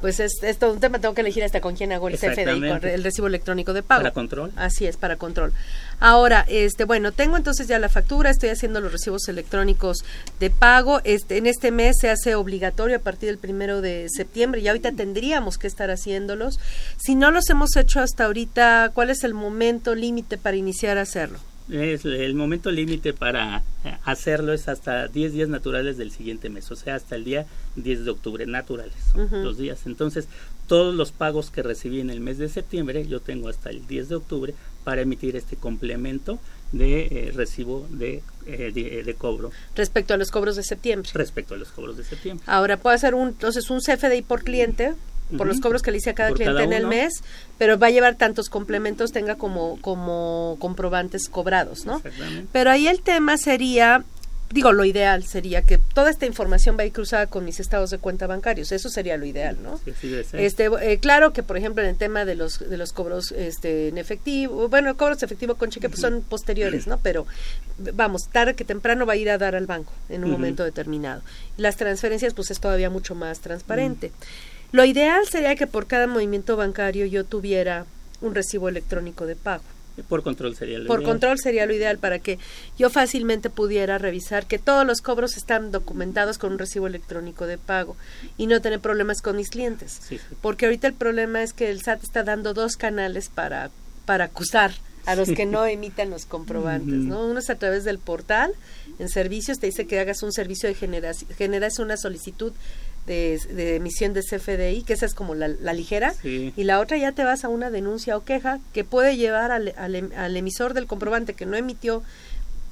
Pues es, es todo un tema, tengo que elegir hasta con quién hago el CFDI, el recibo electrónico de pago. Para control. Así es, para control. Ahora, este, bueno, tengo entonces ya la factura, estoy haciendo los recibos electrónicos de pago. Este, en este mes se hace obligatorio a partir del primero de septiembre y ahorita tendríamos que estar haciéndolos. Si no los hemos hecho hasta ahorita, ¿cuál es el momento límite para iniciar a hacerlo? Es el momento límite para eh, hacerlo es hasta 10 días naturales del siguiente mes, o sea, hasta el día 10 de octubre, naturales son los días. Entonces, todos los pagos que recibí en el mes de septiembre, yo tengo hasta el 10 de octubre para emitir este complemento de eh, recibo de, eh, de, de cobro Respecto a los cobros de septiembre. respecto a los cobros de septiembre. Ahora puedo hacer un, entonces un CFDI por cliente, por los cobros que le hice a cada Por cliente cada en el mes, pero va a llevar tantos complementos, tenga como, como comprobantes cobrados, ¿no? Exactamente. Pero ahí el tema sería, digo, lo ideal sería que toda esta información va a ir cruzada con mis estados de cuenta bancarios, eso sería lo ideal, ¿no? Sí, debe ser. Este, eh, claro que por ejemplo en el tema de los de los cobros este en efectivo, bueno, cobros efectivo con cheque pues son posteriores, ¿no? Pero vamos, tarde que temprano va a ir a dar al banco en un momento determinado. Las transferencias pues es todavía mucho más transparente. Lo ideal sería que por cada movimiento bancario yo tuviera un recibo electrónico de pago. Por control sería lo Por ideal. control sería lo ideal para que yo fácilmente pudiera revisar que todos los cobros están documentados con un recibo electrónico de pago y no tener problemas con mis clientes. Sí, sí. Porque ahorita el problema es que el SAT está dando dos canales para, para acusar a los que no emitan los comprobantes, ¿no? Uno es a través del portal, en servicios te dice que hagas un servicio de generación, generas una solicitud de, de emisión de CFDI, que esa es como la, la ligera, Sí. y la otra ya te vas a una denuncia o queja que puede llevar al, al em- al emisor del comprobante que no emitió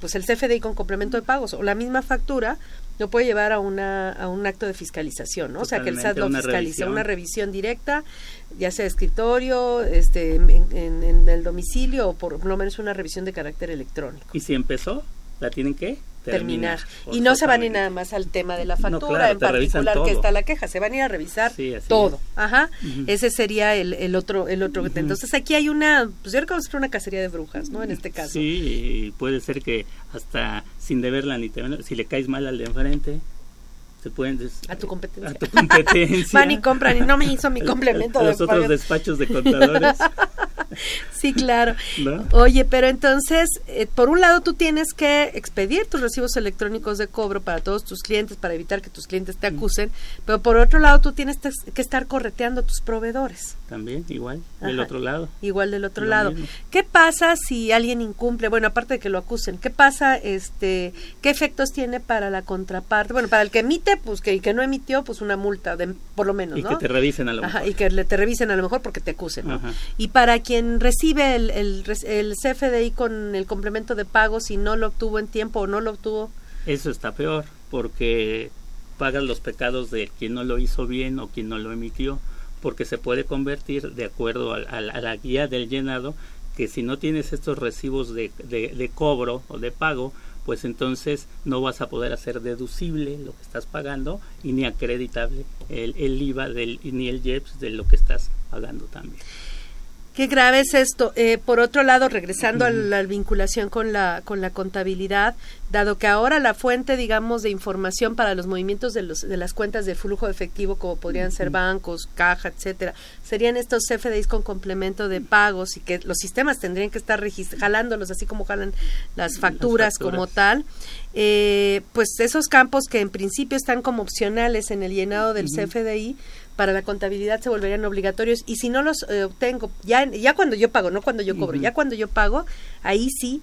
pues el CFDI con complemento de pagos o la misma factura lo puede llevar a una a un acto de fiscalización, ¿no? O sea, que el SAT lo fiscaliza, revisión. una revisión directa, ya sea de escritorio, este en, en- en el domicilio o por lo menos una revisión de carácter electrónico. Y si empezó, la tienen que terminar. Y no se van a ir nada más al tema de la factura en particular que está la queja, se van a ir a revisar todo. Ajá. Ese sería el, el otro el otro Entonces aquí hay una, pues yo creo que es una cacería de brujas, ¿no? En este caso. Sí, puede ser que hasta sin deberla ni temerla, si le caes mal al de enfrente, se pueden a tu competencia. A tu competencia. Van y compran y no me hizo mi complemento Los otros despachos de contadores. sí, claro. Oye, pero entonces, eh, por un lado tú tienes que expedir tus recibos electrónicos de cobro para todos tus clientes para evitar que tus clientes te acusen, pero por otro lado tú tienes que estar correteando a tus proveedores. También, igual, del otro lado. Igual del otro lado. ¿Qué pasa si alguien incumple? Bueno, aparte de que lo acusen, ¿qué pasa, este, qué efectos tiene para la contraparte? Bueno, para el que emite, pues que, que no emitió, pues una multa, de, por lo menos, y que te revisen a lo mejor. y que le, te revisen a lo mejor porque te acusen, Y para quien recibe el, CFDI con el complemento de pago, si no lo obtuvo en tiempo o no lo obtuvo. Eso está peor, porque pagas los pecados de quien no lo hizo bien o quien no lo emitió, porque se puede convertir, de acuerdo a, la guía del llenado, que si no tienes estos recibos de, de, cobro o de pago, pues entonces no vas a poder hacer deducible lo que estás pagando y ni acreditable el, el IVA del, ni el IEPS de lo que estás pagando también. Qué grave es esto. Eh, por otro lado, regresando a la vinculación con la, con la contabilidad, dado que ahora la fuente, digamos, de información para los movimientos de, los, de las cuentas de flujo efectivo, como podrían ser bancos, caja, etcétera, serían estos CFDIs con complemento de pagos y que los sistemas tendrían que estar jalándolos, así como jalan las facturas, como tal. Eh, pues esos campos que en principio están como opcionales en el llenado del CFDI, para la contabilidad se volverían obligatorios y si no los eh, obtengo ya ya cuando yo pago no cuando yo cobro ya cuando yo pago ahí sí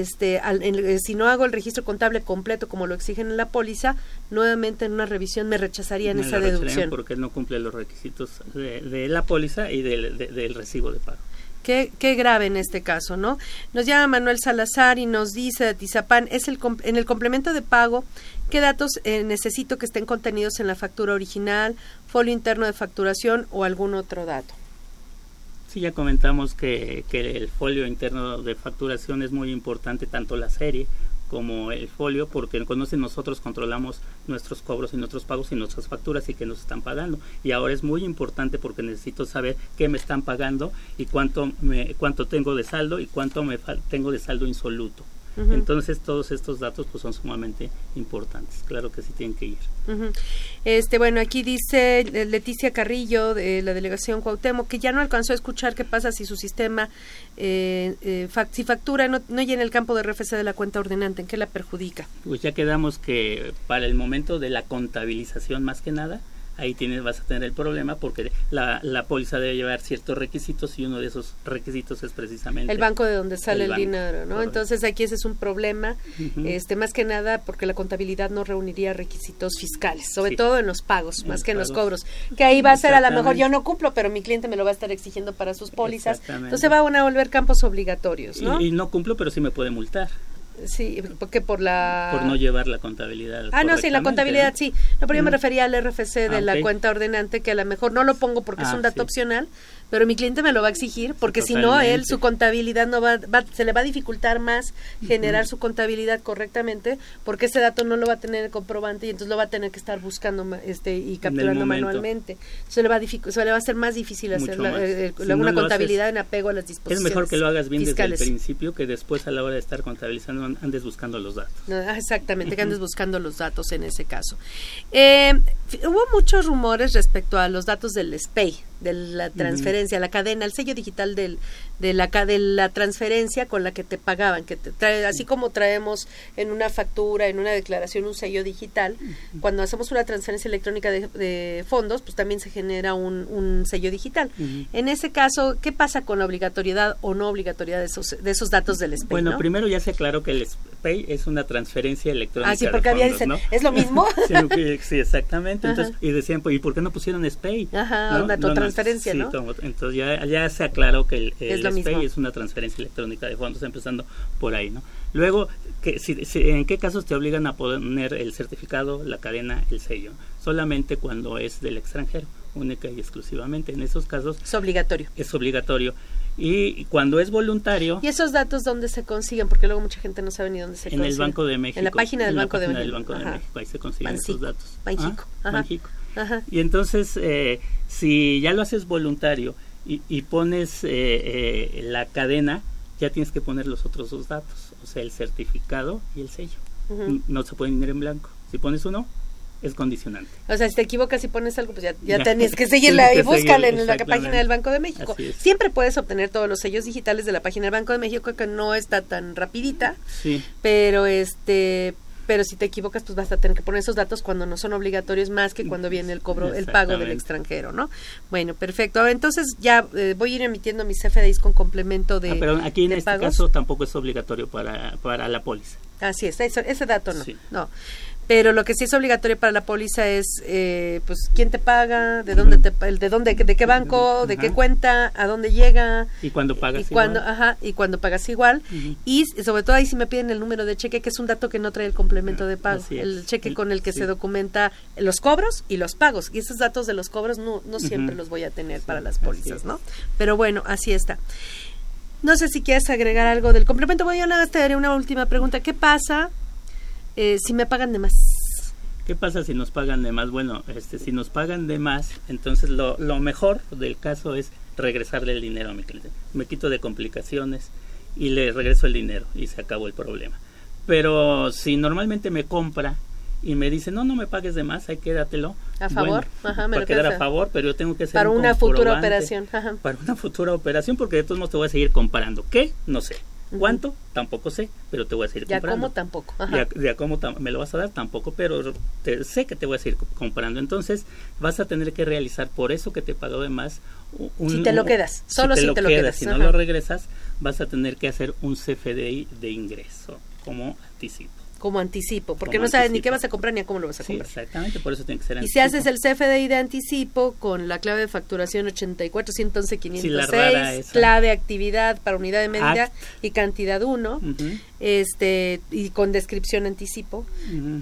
este eh, si no hago el registro contable completo como lo exigen en la póliza nuevamente en una revisión me rechazarían esa deducción porque no cumple los requisitos de, la póliza y del, del recibo de pago Qué, qué, grave en este caso, ¿no? Nos llama Manuel Salazar y nos dice de Tizapán, es el, en el complemento de pago ¿Qué datos eh, necesito que estén contenidos en la factura original, folio interno de facturación o algún otro dato? Sí, ya comentamos que, que el folio interno de facturación es muy importante, tanto la serie como el folio, porque con nosotros controlamos nuestros cobros y nuestros pagos y nuestras facturas y que nos están pagando. Y ahora es muy importante porque necesito saber qué me están pagando y cuánto, me, cuánto tengo de saldo y cuánto me tengo de saldo insoluto. Entonces todos estos datos pues son sumamente importantes, claro que sí tienen que ir. Este bueno, aquí dice Leticia Carrillo de la delegación Cuauhtémoc que ya no alcanzó a escuchar qué pasa si su sistema eh, eh si factura no, no llena el campo de RFC de la cuenta ordinante, ¿en qué la perjudica? Pues ya quedamos que para el momento de la contabilización más que nada ahí tienes, vas a tener el problema porque la, la póliza debe llevar ciertos requisitos y uno de esos requisitos es precisamente el banco de donde sale el, dinero, ¿no? Entonces aquí ese es un problema, este más que nada porque la contabilidad no reuniría requisitos fiscales, sobre todo en los pagos, más que en los cobros, que ahí va a ser a lo mejor yo no cumplo, pero mi cliente me lo va a estar exigiendo para sus pólizas, entonces va a volver campos obligatorios, ¿no? y no cumplo, pero sí me puede multar. Sí, porque por la... Por no llevar la contabilidad. Ah, no, sí, la contabilidad sí. No, pero yo me refería al RFC de ah, la cuenta ordenante, que a lo mejor no lo pongo porque es ah, un dato opcional, pero mi cliente me lo va a exigir porque si no él su contabilidad no va, se le va a dificultar más generar su contabilidad correctamente porque ese dato no lo va a tener el comprobante y entonces lo va a tener que estar buscando este y capturando manualmente. Se le va a se le va a hacer más difícil hacer eh, una contabilidad en apego a las disposiciones es mejor que lo hagas bien desde el principio que después a la hora de estar contabilizando andes buscando los datos. Ah, exactamente que andes buscando los datos en ese caso. Eh, hubo muchos rumores respecto a los datos del SPEI de la transferencia, la cadena, el sello digital del, de, la, de la transferencia con la que te pagaban, que te así como traemos en una factura, en una declaración un sello digital, cuando hacemos una transferencia electrónica de, fondos, pues también se genera un, un sello digital. En ese caso, ¿qué pasa con la obligatoriedad o no obligatoriedad de esos, de esos datos del SPEI? Bueno, primero ya se aclaró que el SPEI es una transferencia electrónica. Ah, sí, porque había dicen, ¿es lo mismo? sí, exactamente. Entonces, y decían, pues, ¿y por qué no pusieron SPEI? Ajá, una transferencia, ¿no? entonces ya, ya se aclaró que el, el SPEI es una transferencia electrónica de fondos, empezando por ahí, ¿no? Luego, que, si, ¿en qué casos te obligan a poner el certificado, la cadena, el sello? Solamente cuando es del extranjero, única y exclusivamente. En esos casos... Es obligatorio. Es obligatorio. Y cuando es voluntario... ¿Y esos datos dónde se consiguen? Porque luego mucha gente no sabe ni dónde se consiguen. En el Banco de México. En la página del, Banco, de México. del Banco de México. Ahí se consiguen esos datos. Banjico. Ah, Ajá. Y entonces, eh, si ya lo haces voluntario y, y pones eh, eh, la cadena, ya tienes que poner los otros dos datos, o sea, el certificado y el sello. No se pueden ir en blanco. Si pones uno, es condicionante. O sea, si te equivocas y pones algo, pues ya, ya, que seguirla y búscala en la página del Banco de México. Siempre puedes obtener todos los sellos digitales de la página del Banco de México, que no está tan rapidita, sí. pero este pero si te equivocas pues vas a tener que poner esos datos cuando no son obligatorios más que cuando viene el cobro el pago del extranjero no bueno perfecto. Entonces ya eh, voy a ir emitiendo mis CFDIs con complemento de ah, pero aquí en este caso tampoco es obligatorio para para la póliza. Así es ese dato no. No pero lo que sí es obligatorio para la póliza es eh, pues quién te paga de dónde te de dónde de qué banco de qué cuenta a dónde llega. Y cuando pagas y cuando ajá y cuando pagas igual. Y sobre todo ahí sí me piden el número de cheque que es un dato que no trae el complemento de pago. el cheque con el que se documenta los cobros y los pagos. Y esos datos de los cobros no, no siempre los voy a tener para las pólizas no pero bueno así está. No sé si quieres agregar algo del complemento. Voy a hacer una última pregunta. Qué pasa eh, si me pagan de más. ¿Qué pasa si nos pagan de más? Bueno, este, si nos pagan de más, entonces lo, lo mejor del caso es regresarle el dinero a mi cliente. Me quito de complicaciones y le regreso el dinero y se acabó el problema. Pero si normalmente me compra y me dice, no, no me pagues de más, ahí quédatelo. A favor, Ajá, me para quedar a favor, pero yo tengo que hacer Para una futura operación. Ajá. Para una futura operación, porque de todos modos te voy a seguir comparando. ¿Qué? No sé. ¿Cuánto? Tampoco sé, pero te voy a seguir ya comprando. Ya como tampoco. Ya, como me lo vas a dar tampoco, pero te, sé que te voy a seguir comprando. Entonces vas a tener que realizar por eso que te pagó de más. Un, si te lo quedas, solo si, te, lo, quedas. Si no lo regresas, vas a tener que hacer un CFDI de ingreso como anticipo como anticipo, porque no sabes ni qué vas a comprar ni a cómo lo vas a comprar. exactamente, por eso tiene que ser anticipo. Y si haces el CFDI de anticipo con la clave de facturación 84 111 506, clave actividad para unidad de medida y cantidad 1, este y con descripción anticipo,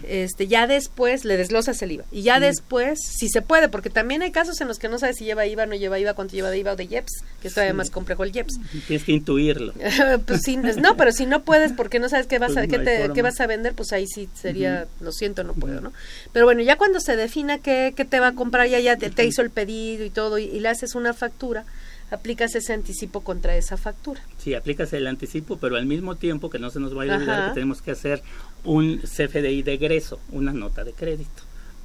este ya después le desglosas el IVA. Y ya después, si se puede, porque también hay casos en los que no sabes si lleva IVA, no lleva IVA, cuánto lleva de IVA o de IEPS, que es todavía más complejo el IEPS. Tienes que intuirlo. pues no, pero si no puedes porque no sabes qué vas pues a qué, te, qué vas a vender pues ahí sí sería, lo siento, no puedo, ¿no? Pero bueno, ya cuando se defina qué, qué te va a comprar, ya, ya te, hizo el pedido y todo, y, le haces una factura, aplicas ese anticipo contra esa factura. Sí, aplicas el anticipo, pero al mismo tiempo que no se nos vaya a olvidar que tenemos que hacer un CFDI de egreso, una nota de crédito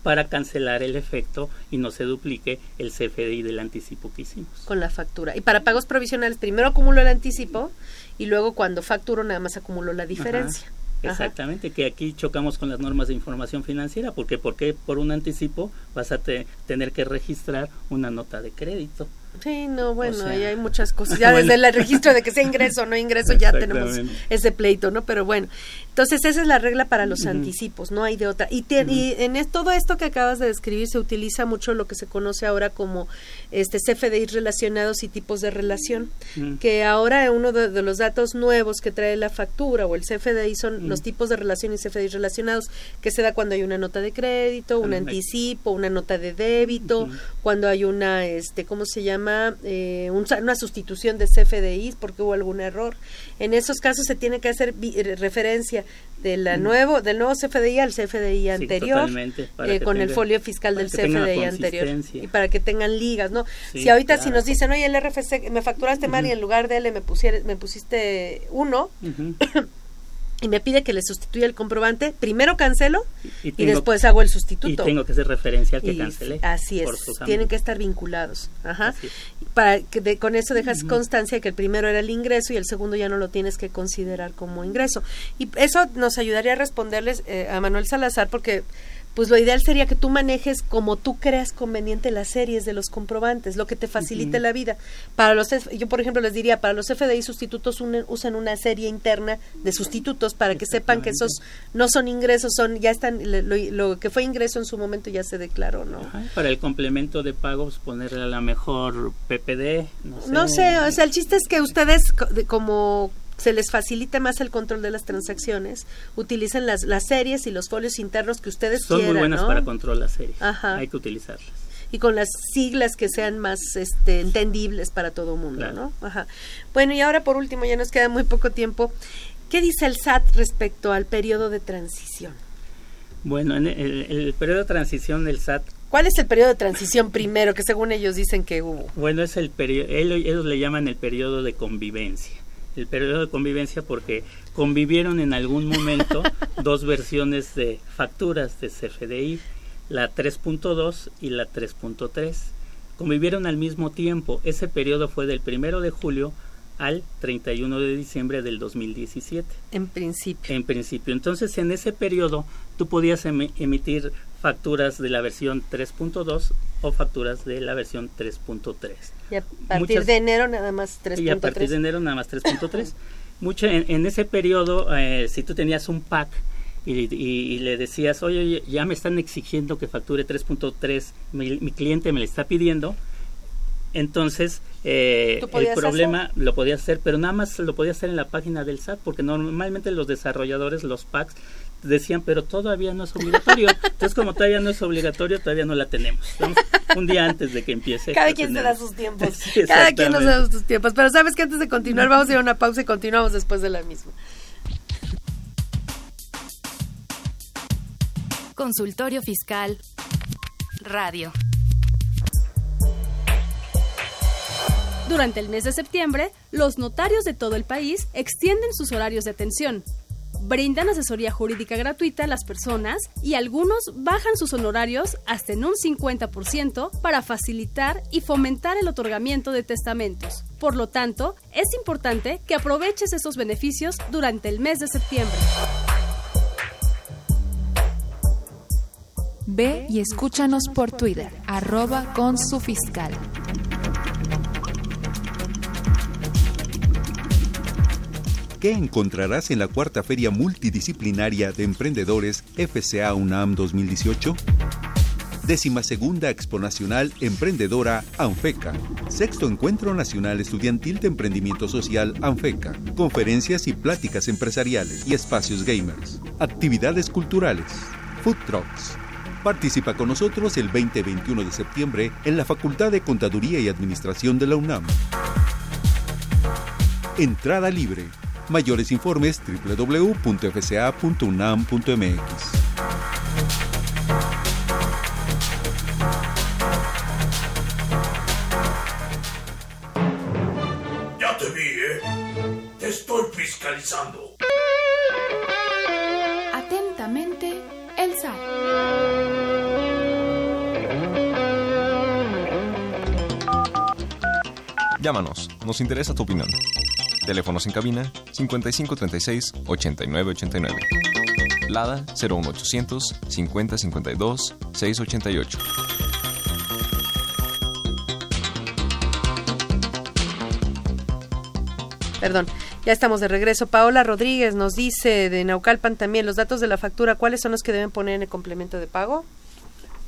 para cancelar el efecto y no se duplique el CFDI del anticipo que hicimos. Con la factura. Y para pagos provisionales, primero acumulo el anticipo y luego cuando facturo nada más acumulo la diferencia. Exactamente, que aquí chocamos con las normas de información financiera, porque porque por un anticipo vas a tener que registrar una nota de crédito. Sí, no, bueno, ahí hay muchas cosas. Ya desde el registro de que sea ingreso o no ingreso ya tenemos ese pleito, ¿no? Pero bueno, entonces esa es la regla para los anticipos, no hay de otra. Y, y en todo esto que acabas de describir se utiliza mucho lo que se conoce ahora como este CFDI relacionados y tipos de relación, que ahora uno de, los datos nuevos que trae la factura o el CFDI son los tipos de relación y CFDI relacionados, que se da cuando hay una nota de crédito, un anticipo, una nota de débito, cuando hay una, este, ¿cómo se llama? Eh, una sustitución de CFDIs porque hubo algún error. En esos casos se tiene que hacer referencia de la nuevo, del nuevo CFDI al CFDI anterior eh, con el folio fiscal del CFDI anterior y para que tengan ligas, ¿no? si ahorita si nos dicen, oye, el RFC me facturaste mal y en lugar de L me, pusiera, me pusiste uno, y me pide que le sustituya el comprobante, primero cancelo y, después hago el sustituto. Y tengo que hacer referencia al que cancelé. Así es, tienen que estar vinculados. Ajá. Para que con eso dejas constancia que el primero era el ingreso y el segundo ya no lo tienes que considerar como ingreso. Y eso nos ayudaría a responderles eh, a Manuel Salazar porque pues lo ideal sería que tú manejes como tú creas conveniente las series de los comprobantes, lo que te facilite la vida. Para los yo por ejemplo les diría, para los FDI sustitutos usan una serie interna de sustitutos para que sepan que esos no son ingresos, son ya están lo, que fue ingreso en su momento ya se declaró, ¿no? para el complemento de pagos ponerle a la mejor PPD, no sé. No sé, o sea, el chiste es que ustedes como se les facilite más el control de las transacciones, utilicen las, las series y los folios internos que ustedes Son quieran. Son muy buenas para control las series. Hay que utilizarlas. y con las siglas que sean más este, entendibles para todo el mundo, ¿no? Ajá. Bueno, y ahora por último, ya nos queda muy poco tiempo. ¿Qué dice el SAT respecto al periodo de transición? Bueno, en el, el periodo de transición del SAT ¿Cuál es el periodo de transición primero que según ellos dicen que hubo? Bueno, es el periodo, ellos le llaman el periodo de convivencia. El periodo de convivencia porque convivieron en algún momento dos versiones de facturas de CFDI, la 3.2 y la 3.3. Convivieron al mismo tiempo. Ese periodo fue del primero de julio al 31 de diciembre del 2017. En principio. En principio. Entonces, en ese periodo tú podías emitir facturas de la versión 3.2 o facturas de la versión 3.3. Y a partir de enero nada más 3.3. Y a partir de enero nada más 3.3. Mucho en, ese periodo, eh, si tú tenías un pack y, le decías, oye, ya me están exigiendo que facture 3.3, mi, mi, cliente me le está pidiendo, entonces eh, el problema lo podía hacer, pero nada más lo podía hacer en la página del SAT, porque normalmente los desarrolladores, los packs, decían, pero todavía no es obligatorio. Entonces, como todavía no es obligatorio, todavía no la tenemos. Un día antes de que empiece. Cada quien se da sus tiempos. Cada quien nos da sus tiempos. Pero sabes que antes de continuar, vamos a ir a una pausa y continuamos después de la misma. Consultorio Fiscal Radio. Durante el mes de septiembre, los notarios de todo el país extienden sus horarios de atención brindan asesoría jurídica gratuita a las personas y algunos bajan sus honorarios hasta en un 50% para facilitar y fomentar el otorgamiento de testamentos. Por lo tanto, es importante que aproveches esos beneficios durante el mes de septiembre. Ve y escúchanos por Twitter, arroba con su fiscal. ¿Qué encontrarás en la cuarta Feria Multidisciplinaria de Emprendedores FCA UNAM 2018? Décima segunda Expo Nacional Emprendedora ANFECA. Sexto Encuentro Nacional Estudiantil de Emprendimiento Social ANFECA. Conferencias y pláticas empresariales y espacios gamers. Actividades culturales. Food trucks. Participa con nosotros el 20 21 de septiembre en la Facultad de Contaduría y Administración de la UNAM. Entrada libre. Mayores informes www.fca.unam.mx. Ya te vi, ¿eh? Te estoy fiscalizando. Atentamente, el SAT. Llámanos, nos interesa tu opinión. Teléfonos en cabina 5536 8989. Lada 01800 5052 688. Perdón, ya estamos de regreso. Paola Rodríguez nos dice de Naucalpan también los datos de la factura, ¿cuáles son los que deben poner en el complemento de pago?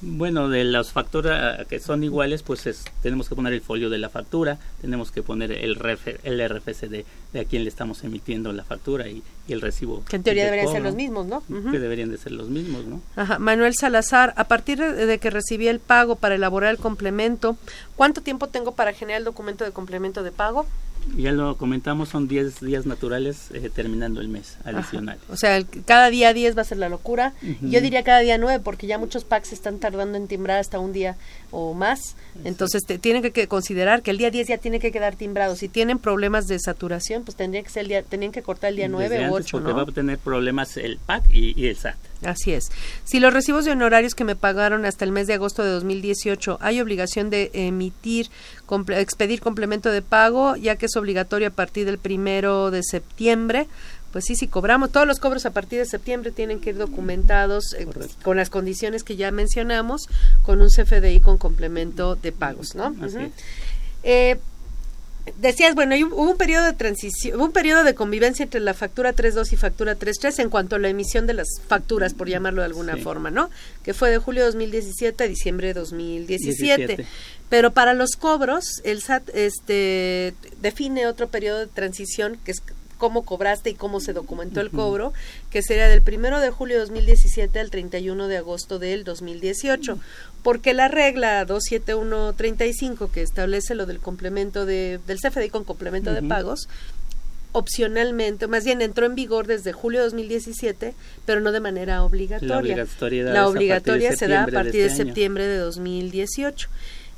Bueno, de las facturas que son iguales, pues tenemos que poner el folio de la factura, tenemos que poner el, el RFC de, a quien le estamos emitiendo la factura y, el recibo. Que en teoría deberían ser los mismos, ¿no? Que deberían de ser los mismos, ¿no? Ajá. Manuel Salazar, a partir de que recibí el pago para elaborar el complemento, ¿cuánto tiempo tengo para generar el documento de complemento de pago? Ya lo comentamos, son 10 días naturales eh, terminando el mes adicional. O sea, cada día 10 va a ser la locura. Yo diría cada día 9 porque ya muchos packs están tardando en timbrar hasta un día o más. Entonces tienen que, considerar que el día 10 ya tiene que quedar timbrado. Si tienen problemas de saturación, pues tendría que ser el día, tenían que cortar el día 9 o 8. Porque va a tener problemas el PAC y, y el SAT. Así es. Si los recibos de honorarios que me pagaron hasta el mes de agosto de 2018 hay obligación de emitir, expedir complemento de pago, ya que es obligatorio a partir del primero de septiembre, pues sí, si cobramos, todos los cobros a partir de septiembre tienen que ir documentados eh, con las condiciones que ya mencionamos, con un CFDI con complemento de pagos, ¿no? eh, decías, bueno, hay un, hubo un periodo de transición, hubo un periodo de convivencia entre la factura 3.2 y factura 3.3 en cuanto a la emisión de las facturas, por llamarlo de alguna forma, ¿no? Que fue de julio de 2017 a diciembre de 2017. Pero para los cobros, el SAT este, define otro periodo de transición que es cómo cobraste y cómo se documentó el cobro, que sería del primero de julio de 2017 al 31 de agosto del 2018. Porque la regla 27135 que establece lo del complemento de, del CFDI con complemento de pagos, opcionalmente, más bien entró en vigor desde julio de 2017, pero no de manera obligatoria. La obligatoria, se da a partir de, este septiembre de 2018.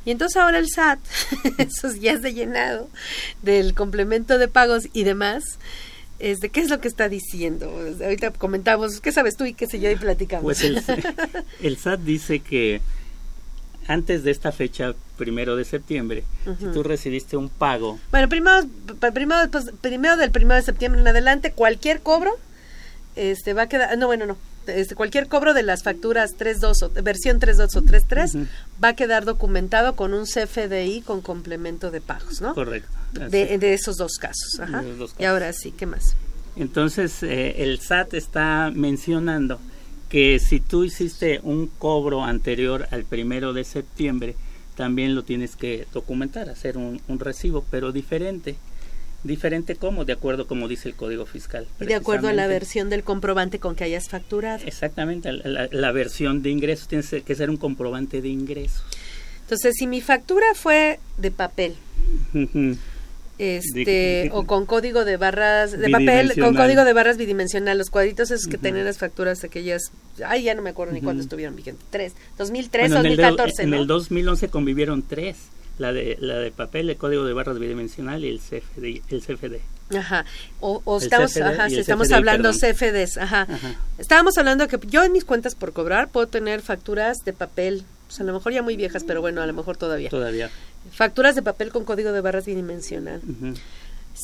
Y entonces ahora el SAT, esos ya de llenado del complemento de pagos y demás, este, ¿qué es lo que está diciendo? Ahorita comentamos, ¿qué sabes tú y qué sé yo? Y platicamos. Pues el, el SAT dice que antes de esta fecha, primero de septiembre, si tú recibiste un pago. Bueno, primero, primero, pues, primero del primero de septiembre en adelante, cualquier cobro este va a quedar, no, bueno, no, este, cualquier cobro de las facturas 3.2 o versión 3.2 o 3.3 va a quedar documentado con un CFDI con complemento de pagos, ¿no? Correcto. De, de, esos dos casos. Ajá. Y ahora sí, ¿qué más? Entonces, eh, el SAT está mencionando que si tú hiciste un cobro anterior al primero de septiembre, también lo tienes que documentar, hacer un, recibo, pero diferente. Diferente como, de acuerdo como dice el Código Fiscal. De acuerdo a la versión del comprobante con que hayas facturado. Exactamente, la, versión de ingresos tiene que ser un comprobante de ingresos. Entonces, si mi factura fue de papel, este o con código de barras de papel con código de barras bidimensional los cuadritos esos que tenían las facturas aquellas ay ya no me acuerdo ni cuándo estuvieron vigentes tres 2003 2014 en el, 2011 convivieron tres la de la de papel el código de barras bidimensional y el CFD el CFD Ajá. O, estamos, ajá, si estamos hablando CFDs, ajá. Estábamos hablando que yo en mis cuentas por cobrar puedo tener facturas de papel, pues a lo mejor ya muy viejas, pero bueno, a lo mejor todavía. Todavía. Facturas de papel con código de barras bidimensional.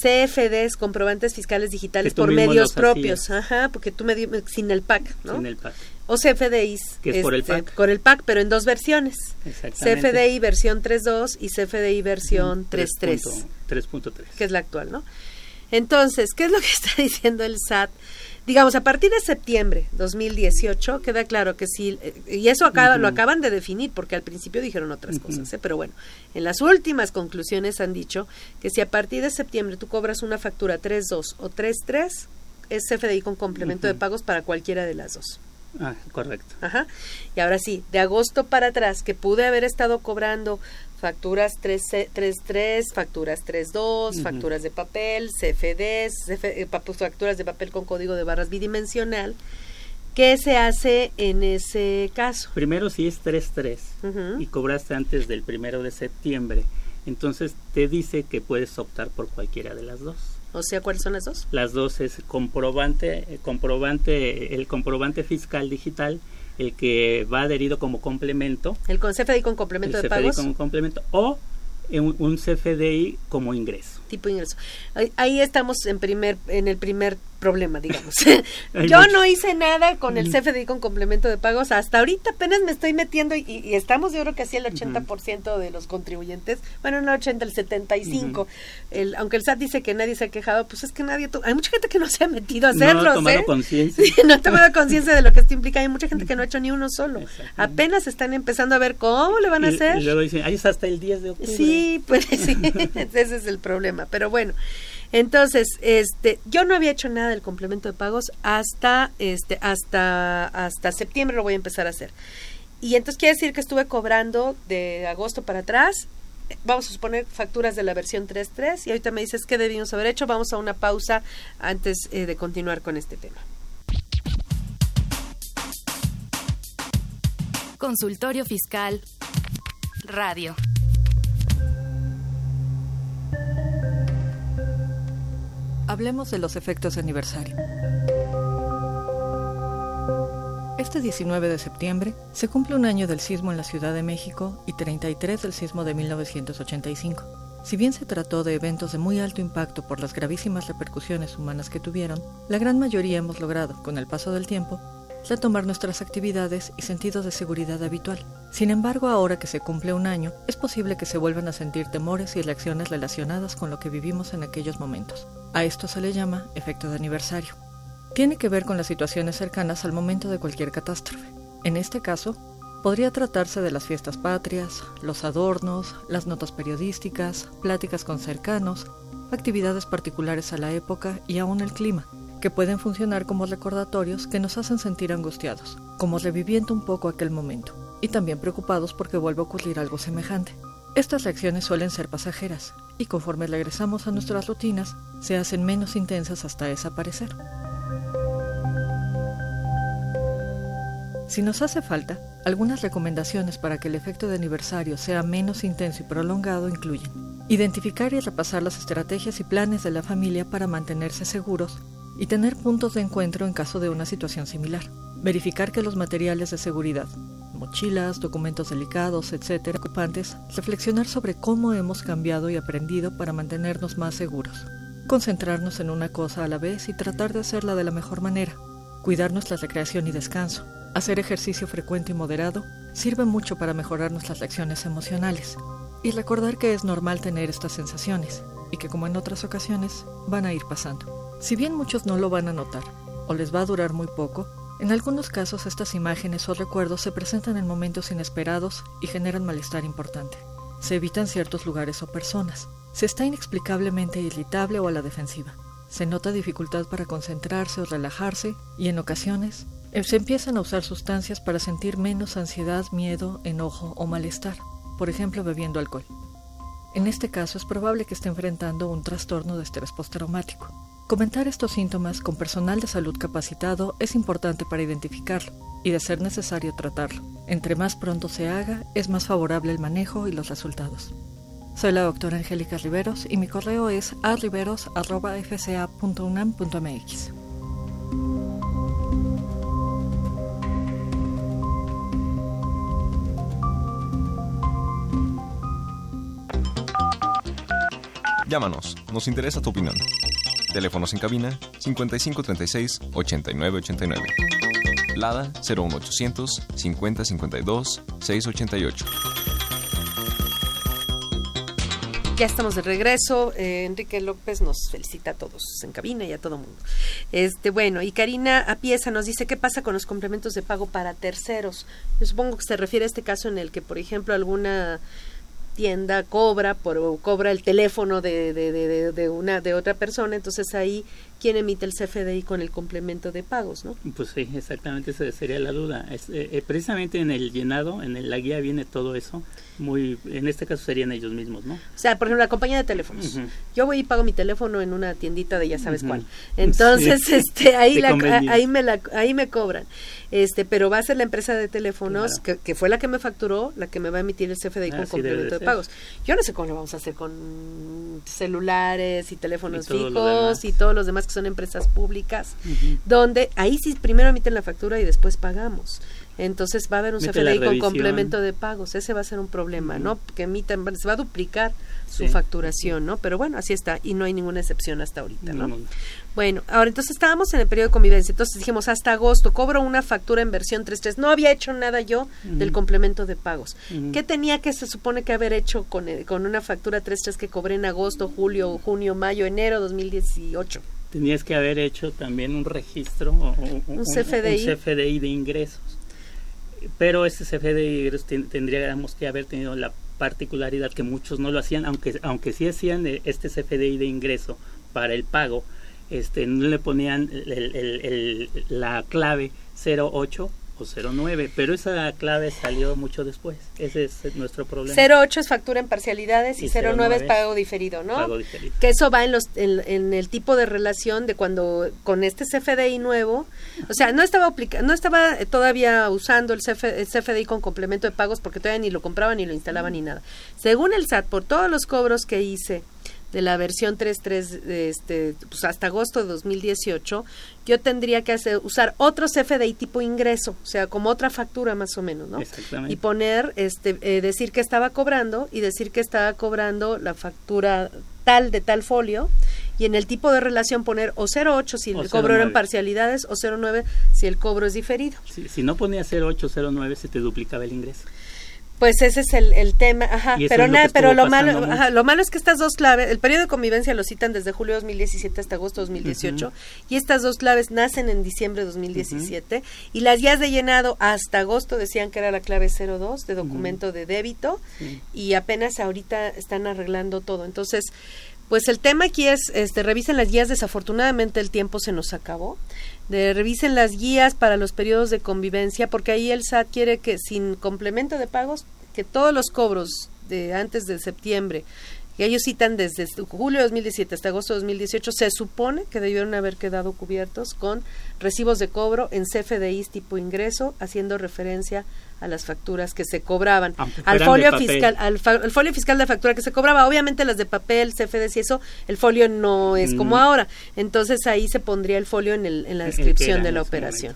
CFDs, comprobantes fiscales digitales por medios propios, ajá, porque tú me sin el PAC, ¿no? Sin el PAC. O CFDIs, que es por el este, PAC. Con el PAC, pero en dos versiones. CFDI versión 3.2 y CFDI versión 3.3. 3.3. Que es la actual, ¿no? Entonces, ¿qué es lo que está diciendo el SAT? Digamos, a partir de septiembre 2018, queda claro que sí, eh, y eso acaba, lo acaban de definir, porque al principio dijeron otras cosas, ¿eh? pero bueno, en las últimas conclusiones han dicho que si a partir de septiembre tú cobras una factura 3.2 o 3.3, es CFDI con complemento de pagos para cualquiera de las dos. Ah, correcto. Ajá. Y ahora sí, de agosto para atrás, que pude haber estado cobrando facturas 3.3, facturas 3.2, facturas de papel, CFDs, eh, pues, facturas de papel con código de barras bidimensional. ¿Qué se hace en ese caso? Primero, si es 3.3 y cobraste antes del primero de septiembre, entonces te dice que puedes optar por cualquiera de las dos. O sea, ¿cuáles son las dos? Las dos es comprobante, eh, comprobante, el comprobante fiscal digital el que va adherido como complemento. El con CFDI con complemento de pagos. como complemento o un, un CFDI como ingreso. Tipo ingreso. Ahí, estamos en primer en el primer problema, digamos. yo no hice nada con el CFDI con complemento de pagos. Hasta ahorita apenas me estoy metiendo y, estamos, yo creo que así el 80% de los contribuyentes, bueno, no el 80, el 75. el, aunque el SAT dice que nadie se ha quejado, pues es que nadie, hay mucha gente que no se ha metido a hacerlo. No ha tomado conciencia. no ha tomado conciencia de lo que esto implica. Hay mucha gente que no ha hecho ni uno solo. Apenas están empezando a ver cómo le van a hacer. Y luego dicen, ahí hasta el 10 de octubre. Sí, pues sí, ese es el problema. Pero bueno. Entonces, este, yo no había hecho nada del complemento de pagos hasta, este, hasta, hasta septiembre lo voy a empezar a hacer. Y entonces quiere decir que estuve cobrando de agosto para atrás. Vamos a suponer facturas de la versión 3.3 y ahorita me dices qué debimos haber hecho. Vamos a una pausa antes eh, de continuar con este tema. Consultorio Fiscal Radio. Hablemos de los efectos de aniversario. Este 19 de septiembre se cumple un año del sismo en la Ciudad de México y 33 del sismo de 1985. Si bien se trató de eventos de muy alto impacto por las gravísimas repercusiones humanas que tuvieron, la gran mayoría hemos logrado, con el paso del tiempo, retomar nuestras actividades y sentido de seguridad habitual. Sin embargo, ahora que se cumple un año, es posible que se vuelvan a sentir temores y reacciones relacionadas con lo que vivimos en aquellos momentos. A esto se le llama efecto de aniversario. Tiene que ver con las situaciones cercanas al momento de cualquier catástrofe. En este caso, podría tratarse de las fiestas patrias, los adornos, las notas periodísticas, pláticas con cercanos, actividades particulares a la época y aún el clima, que pueden funcionar como recordatorios que nos hacen sentir angustiados, como reviviendo un poco aquel momento, y también preocupados porque vuelve a ocurrir algo semejante. Estas reacciones suelen ser pasajeras, y conforme regresamos a nuestras rutinas, se hacen menos intensas hasta desaparecer. Si nos hace falta, algunas recomendaciones para que el efecto de aniversario sea menos intenso y prolongado incluyen identificar y repasar las estrategias y planes de la familia para mantenerse seguros y tener puntos de encuentro en caso de una situación similar. Verificar que los materiales de seguridad, mochilas, documentos delicados, etcétera, ocupantes, reflexionar sobre cómo hemos cambiado y aprendido para mantenernos más seguros. Concentrarnos en una cosa a la vez y tratar de hacerla de la mejor manera. Cuidar nuestra recreación y descanso. Hacer ejercicio frecuente y moderado sirve mucho para mejorar nuestras reacciones emocionales. Y recordar que es normal tener estas sensaciones y que como en otras ocasiones van a ir pasando. Si bien muchos no lo van a notar o les va a durar muy poco, en algunos casos estas imágenes o recuerdos se presentan en momentos inesperados y generan malestar importante. Se evitan ciertos lugares o personas. Se está inexplicablemente irritable o a la defensiva. Se nota dificultad para concentrarse o relajarse y en ocasiones eh, se empiezan a usar sustancias para sentir menos ansiedad, miedo, enojo o malestar, por ejemplo bebiendo alcohol. En este caso es probable que esté enfrentando un trastorno de estrés postraumático. Comentar estos síntomas con personal de salud capacitado es importante para identificarlo y, de ser necesario, tratarlo. Entre más pronto se haga, es más favorable el manejo y los resultados. Soy la doctora Angélica Riveros y mi correo es arriveros.fca.unam.mx. Llámanos, nos interesa tu opinión. Teléfonos en cabina 5536 8989. Lada 01800 5052 688. Ya estamos de regreso. Eh, Enrique López nos felicita a todos en cabina y a todo mundo. Este, bueno, y Karina Apieza nos dice qué pasa con los complementos de pago para terceros. Yo supongo que se refiere a este caso en el que, por ejemplo, alguna tienda cobra por cobra el teléfono de, de, de, de, una de otra persona entonces ahí quién emite el CFDI con el complemento de pagos no pues sí exactamente esa sería la duda. Es, eh, eh, precisamente en el llenado en la guía viene todo eso muy en este caso serían ellos mismos no o sea por ejemplo la compañía de teléfonos. Yo voy y pago mi teléfono en una tiendita de ya sabes cuál. Entonces este ahí la, ahí me la ahí me cobran. Este pero va a ser la empresa de teléfonos que, que, fue la que me facturó la que me va a emitir el CFDI con complemento de, pagos. Yo no sé cómo lo vamos a hacer con celulares y teléfonos fijos y todos los demás que son empresas públicas donde ahí sí primero emiten la factura y después pagamos entonces va a haber un CFDI con complemento de pagos. Ese va a ser un problema, ¿no? Que emiten, se va a duplicar su facturación, ¿no? Pero bueno, así está y no hay ninguna excepción hasta ahorita, ¿no? Bueno, ahora entonces estábamos en el periodo de convivencia, entonces dijimos hasta agosto, cobro una factura en versión 3.3, no había hecho nada yo del complemento de pagos. ¿Qué tenía que se supone que haber hecho con, con una factura 3.3 que cobré en agosto, julio, junio, mayo, enero 2018? Tenías que haber hecho también un registro, un, un, CFDI. un CFDI de ingresos pero este CFDI tendríamos que haber tenido la particularidad que muchos no lo hacían, aunque, aunque sí hacían eh, este CFDI de ingreso para el pago, este, no le ponían la clave 08 o 09, pero esa clave salió mucho después. Ese es nuestro problema. 08 es factura en parcialidades y, 09, es pago diferido, ¿no? Pago diferido. Que eso va en los en, el tipo de relación de cuando con este CFDI nuevo, o sea, no estaba no estaba todavía usando el, el CFDI con complemento de pagos porque todavía ni lo compraban ni lo instalaban ni nada. Según el SAT, por todos los cobros que hice de la versión 3.3 este, pues hasta agosto de 2018, yo tendría que hacer, usar otro CFDI tipo ingreso, o sea, como otra factura más o menos, ¿no? Exactamente. Y poner, este, eh, decir que estaba cobrando y decir que estaba cobrando la factura tal de tal folio y en el tipo de relación poner o 08 si el cobro era en parcialidades o 09 si el cobro es diferido. si no ponía 08 09 se te duplicaba el ingreso. Pues ese es el, el tema, ajá, pero nada, pero lo malo, ajá, lo malo es que estas dos claves, el periodo de convivencia lo citan desde julio de 2017 hasta agosto de 2018 y estas dos claves nacen en diciembre de 2017 y las guías de llenado hasta agosto decían que era la clave 02 de documento de débito y apenas ahorita están arreglando todo. Entonces, Pues el tema aquí es, este, revisen las guías, desafortunadamente el tiempo se nos acabó, de revisen las guías para los periodos de convivencia, porque ahí el SAT quiere que sin complemento de pagos, que todos los cobros de antes de septiembre, que ellos citan desde julio de 2017 hasta agosto de 2018, se supone que debieron haber quedado cubiertos con recibos de cobro en CFDIs tipo ingreso, haciendo referencia a las facturas que se cobraban, al folio fiscal, al, folio fiscal de factura que se cobraba, obviamente las de papel, CFDs y eso, el folio no es como mm. ahora, entonces ahí se pondría el folio en, el, en la descripción de la operación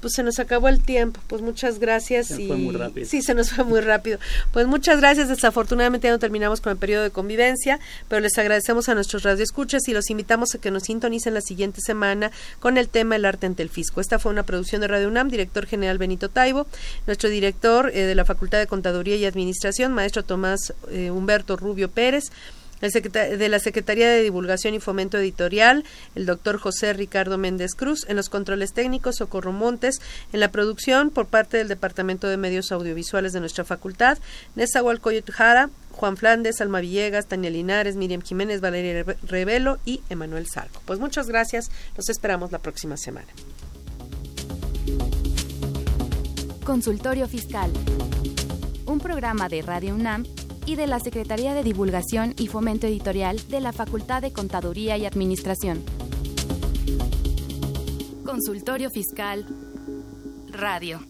pues se nos acabó el tiempo. Pues muchas gracias. Se y... fue muy rápido. Sí, se nos fue muy rápido. Pues muchas gracias. Desafortunadamente ya no terminamos con el periodo de convivencia, pero les agradecemos a nuestros radioescuchas y los invitamos a que nos sintonicen la siguiente semana con el tema El arte ante el fisco. Esta fue una producción de Radio UNAM, director general Benito Taibo, nuestro director eh, de la Facultad de Contaduría y Administración, maestro Tomás eh, Humberto Rubio Pérez, de la Secretaría de Divulgación y Fomento Editorial, el doctor José Ricardo Méndez Cruz, en los controles técnicos, Socorro Montes, en la producción por parte del Departamento de Medios Audiovisuales de nuestra facultad, Nessa Jara, Juan Flandes, Alma Villegas, Tania Linares, Miriam Jiménez, Valeria Revelo y Emanuel Salco. Pues muchas gracias, los esperamos la próxima semana. Consultorio Fiscal, un programa de Radio UNAM y de la Secretaría de Divulgación y Fomento Editorial de la Facultad de Contaduría y Administración. Consultorio Fiscal Radio.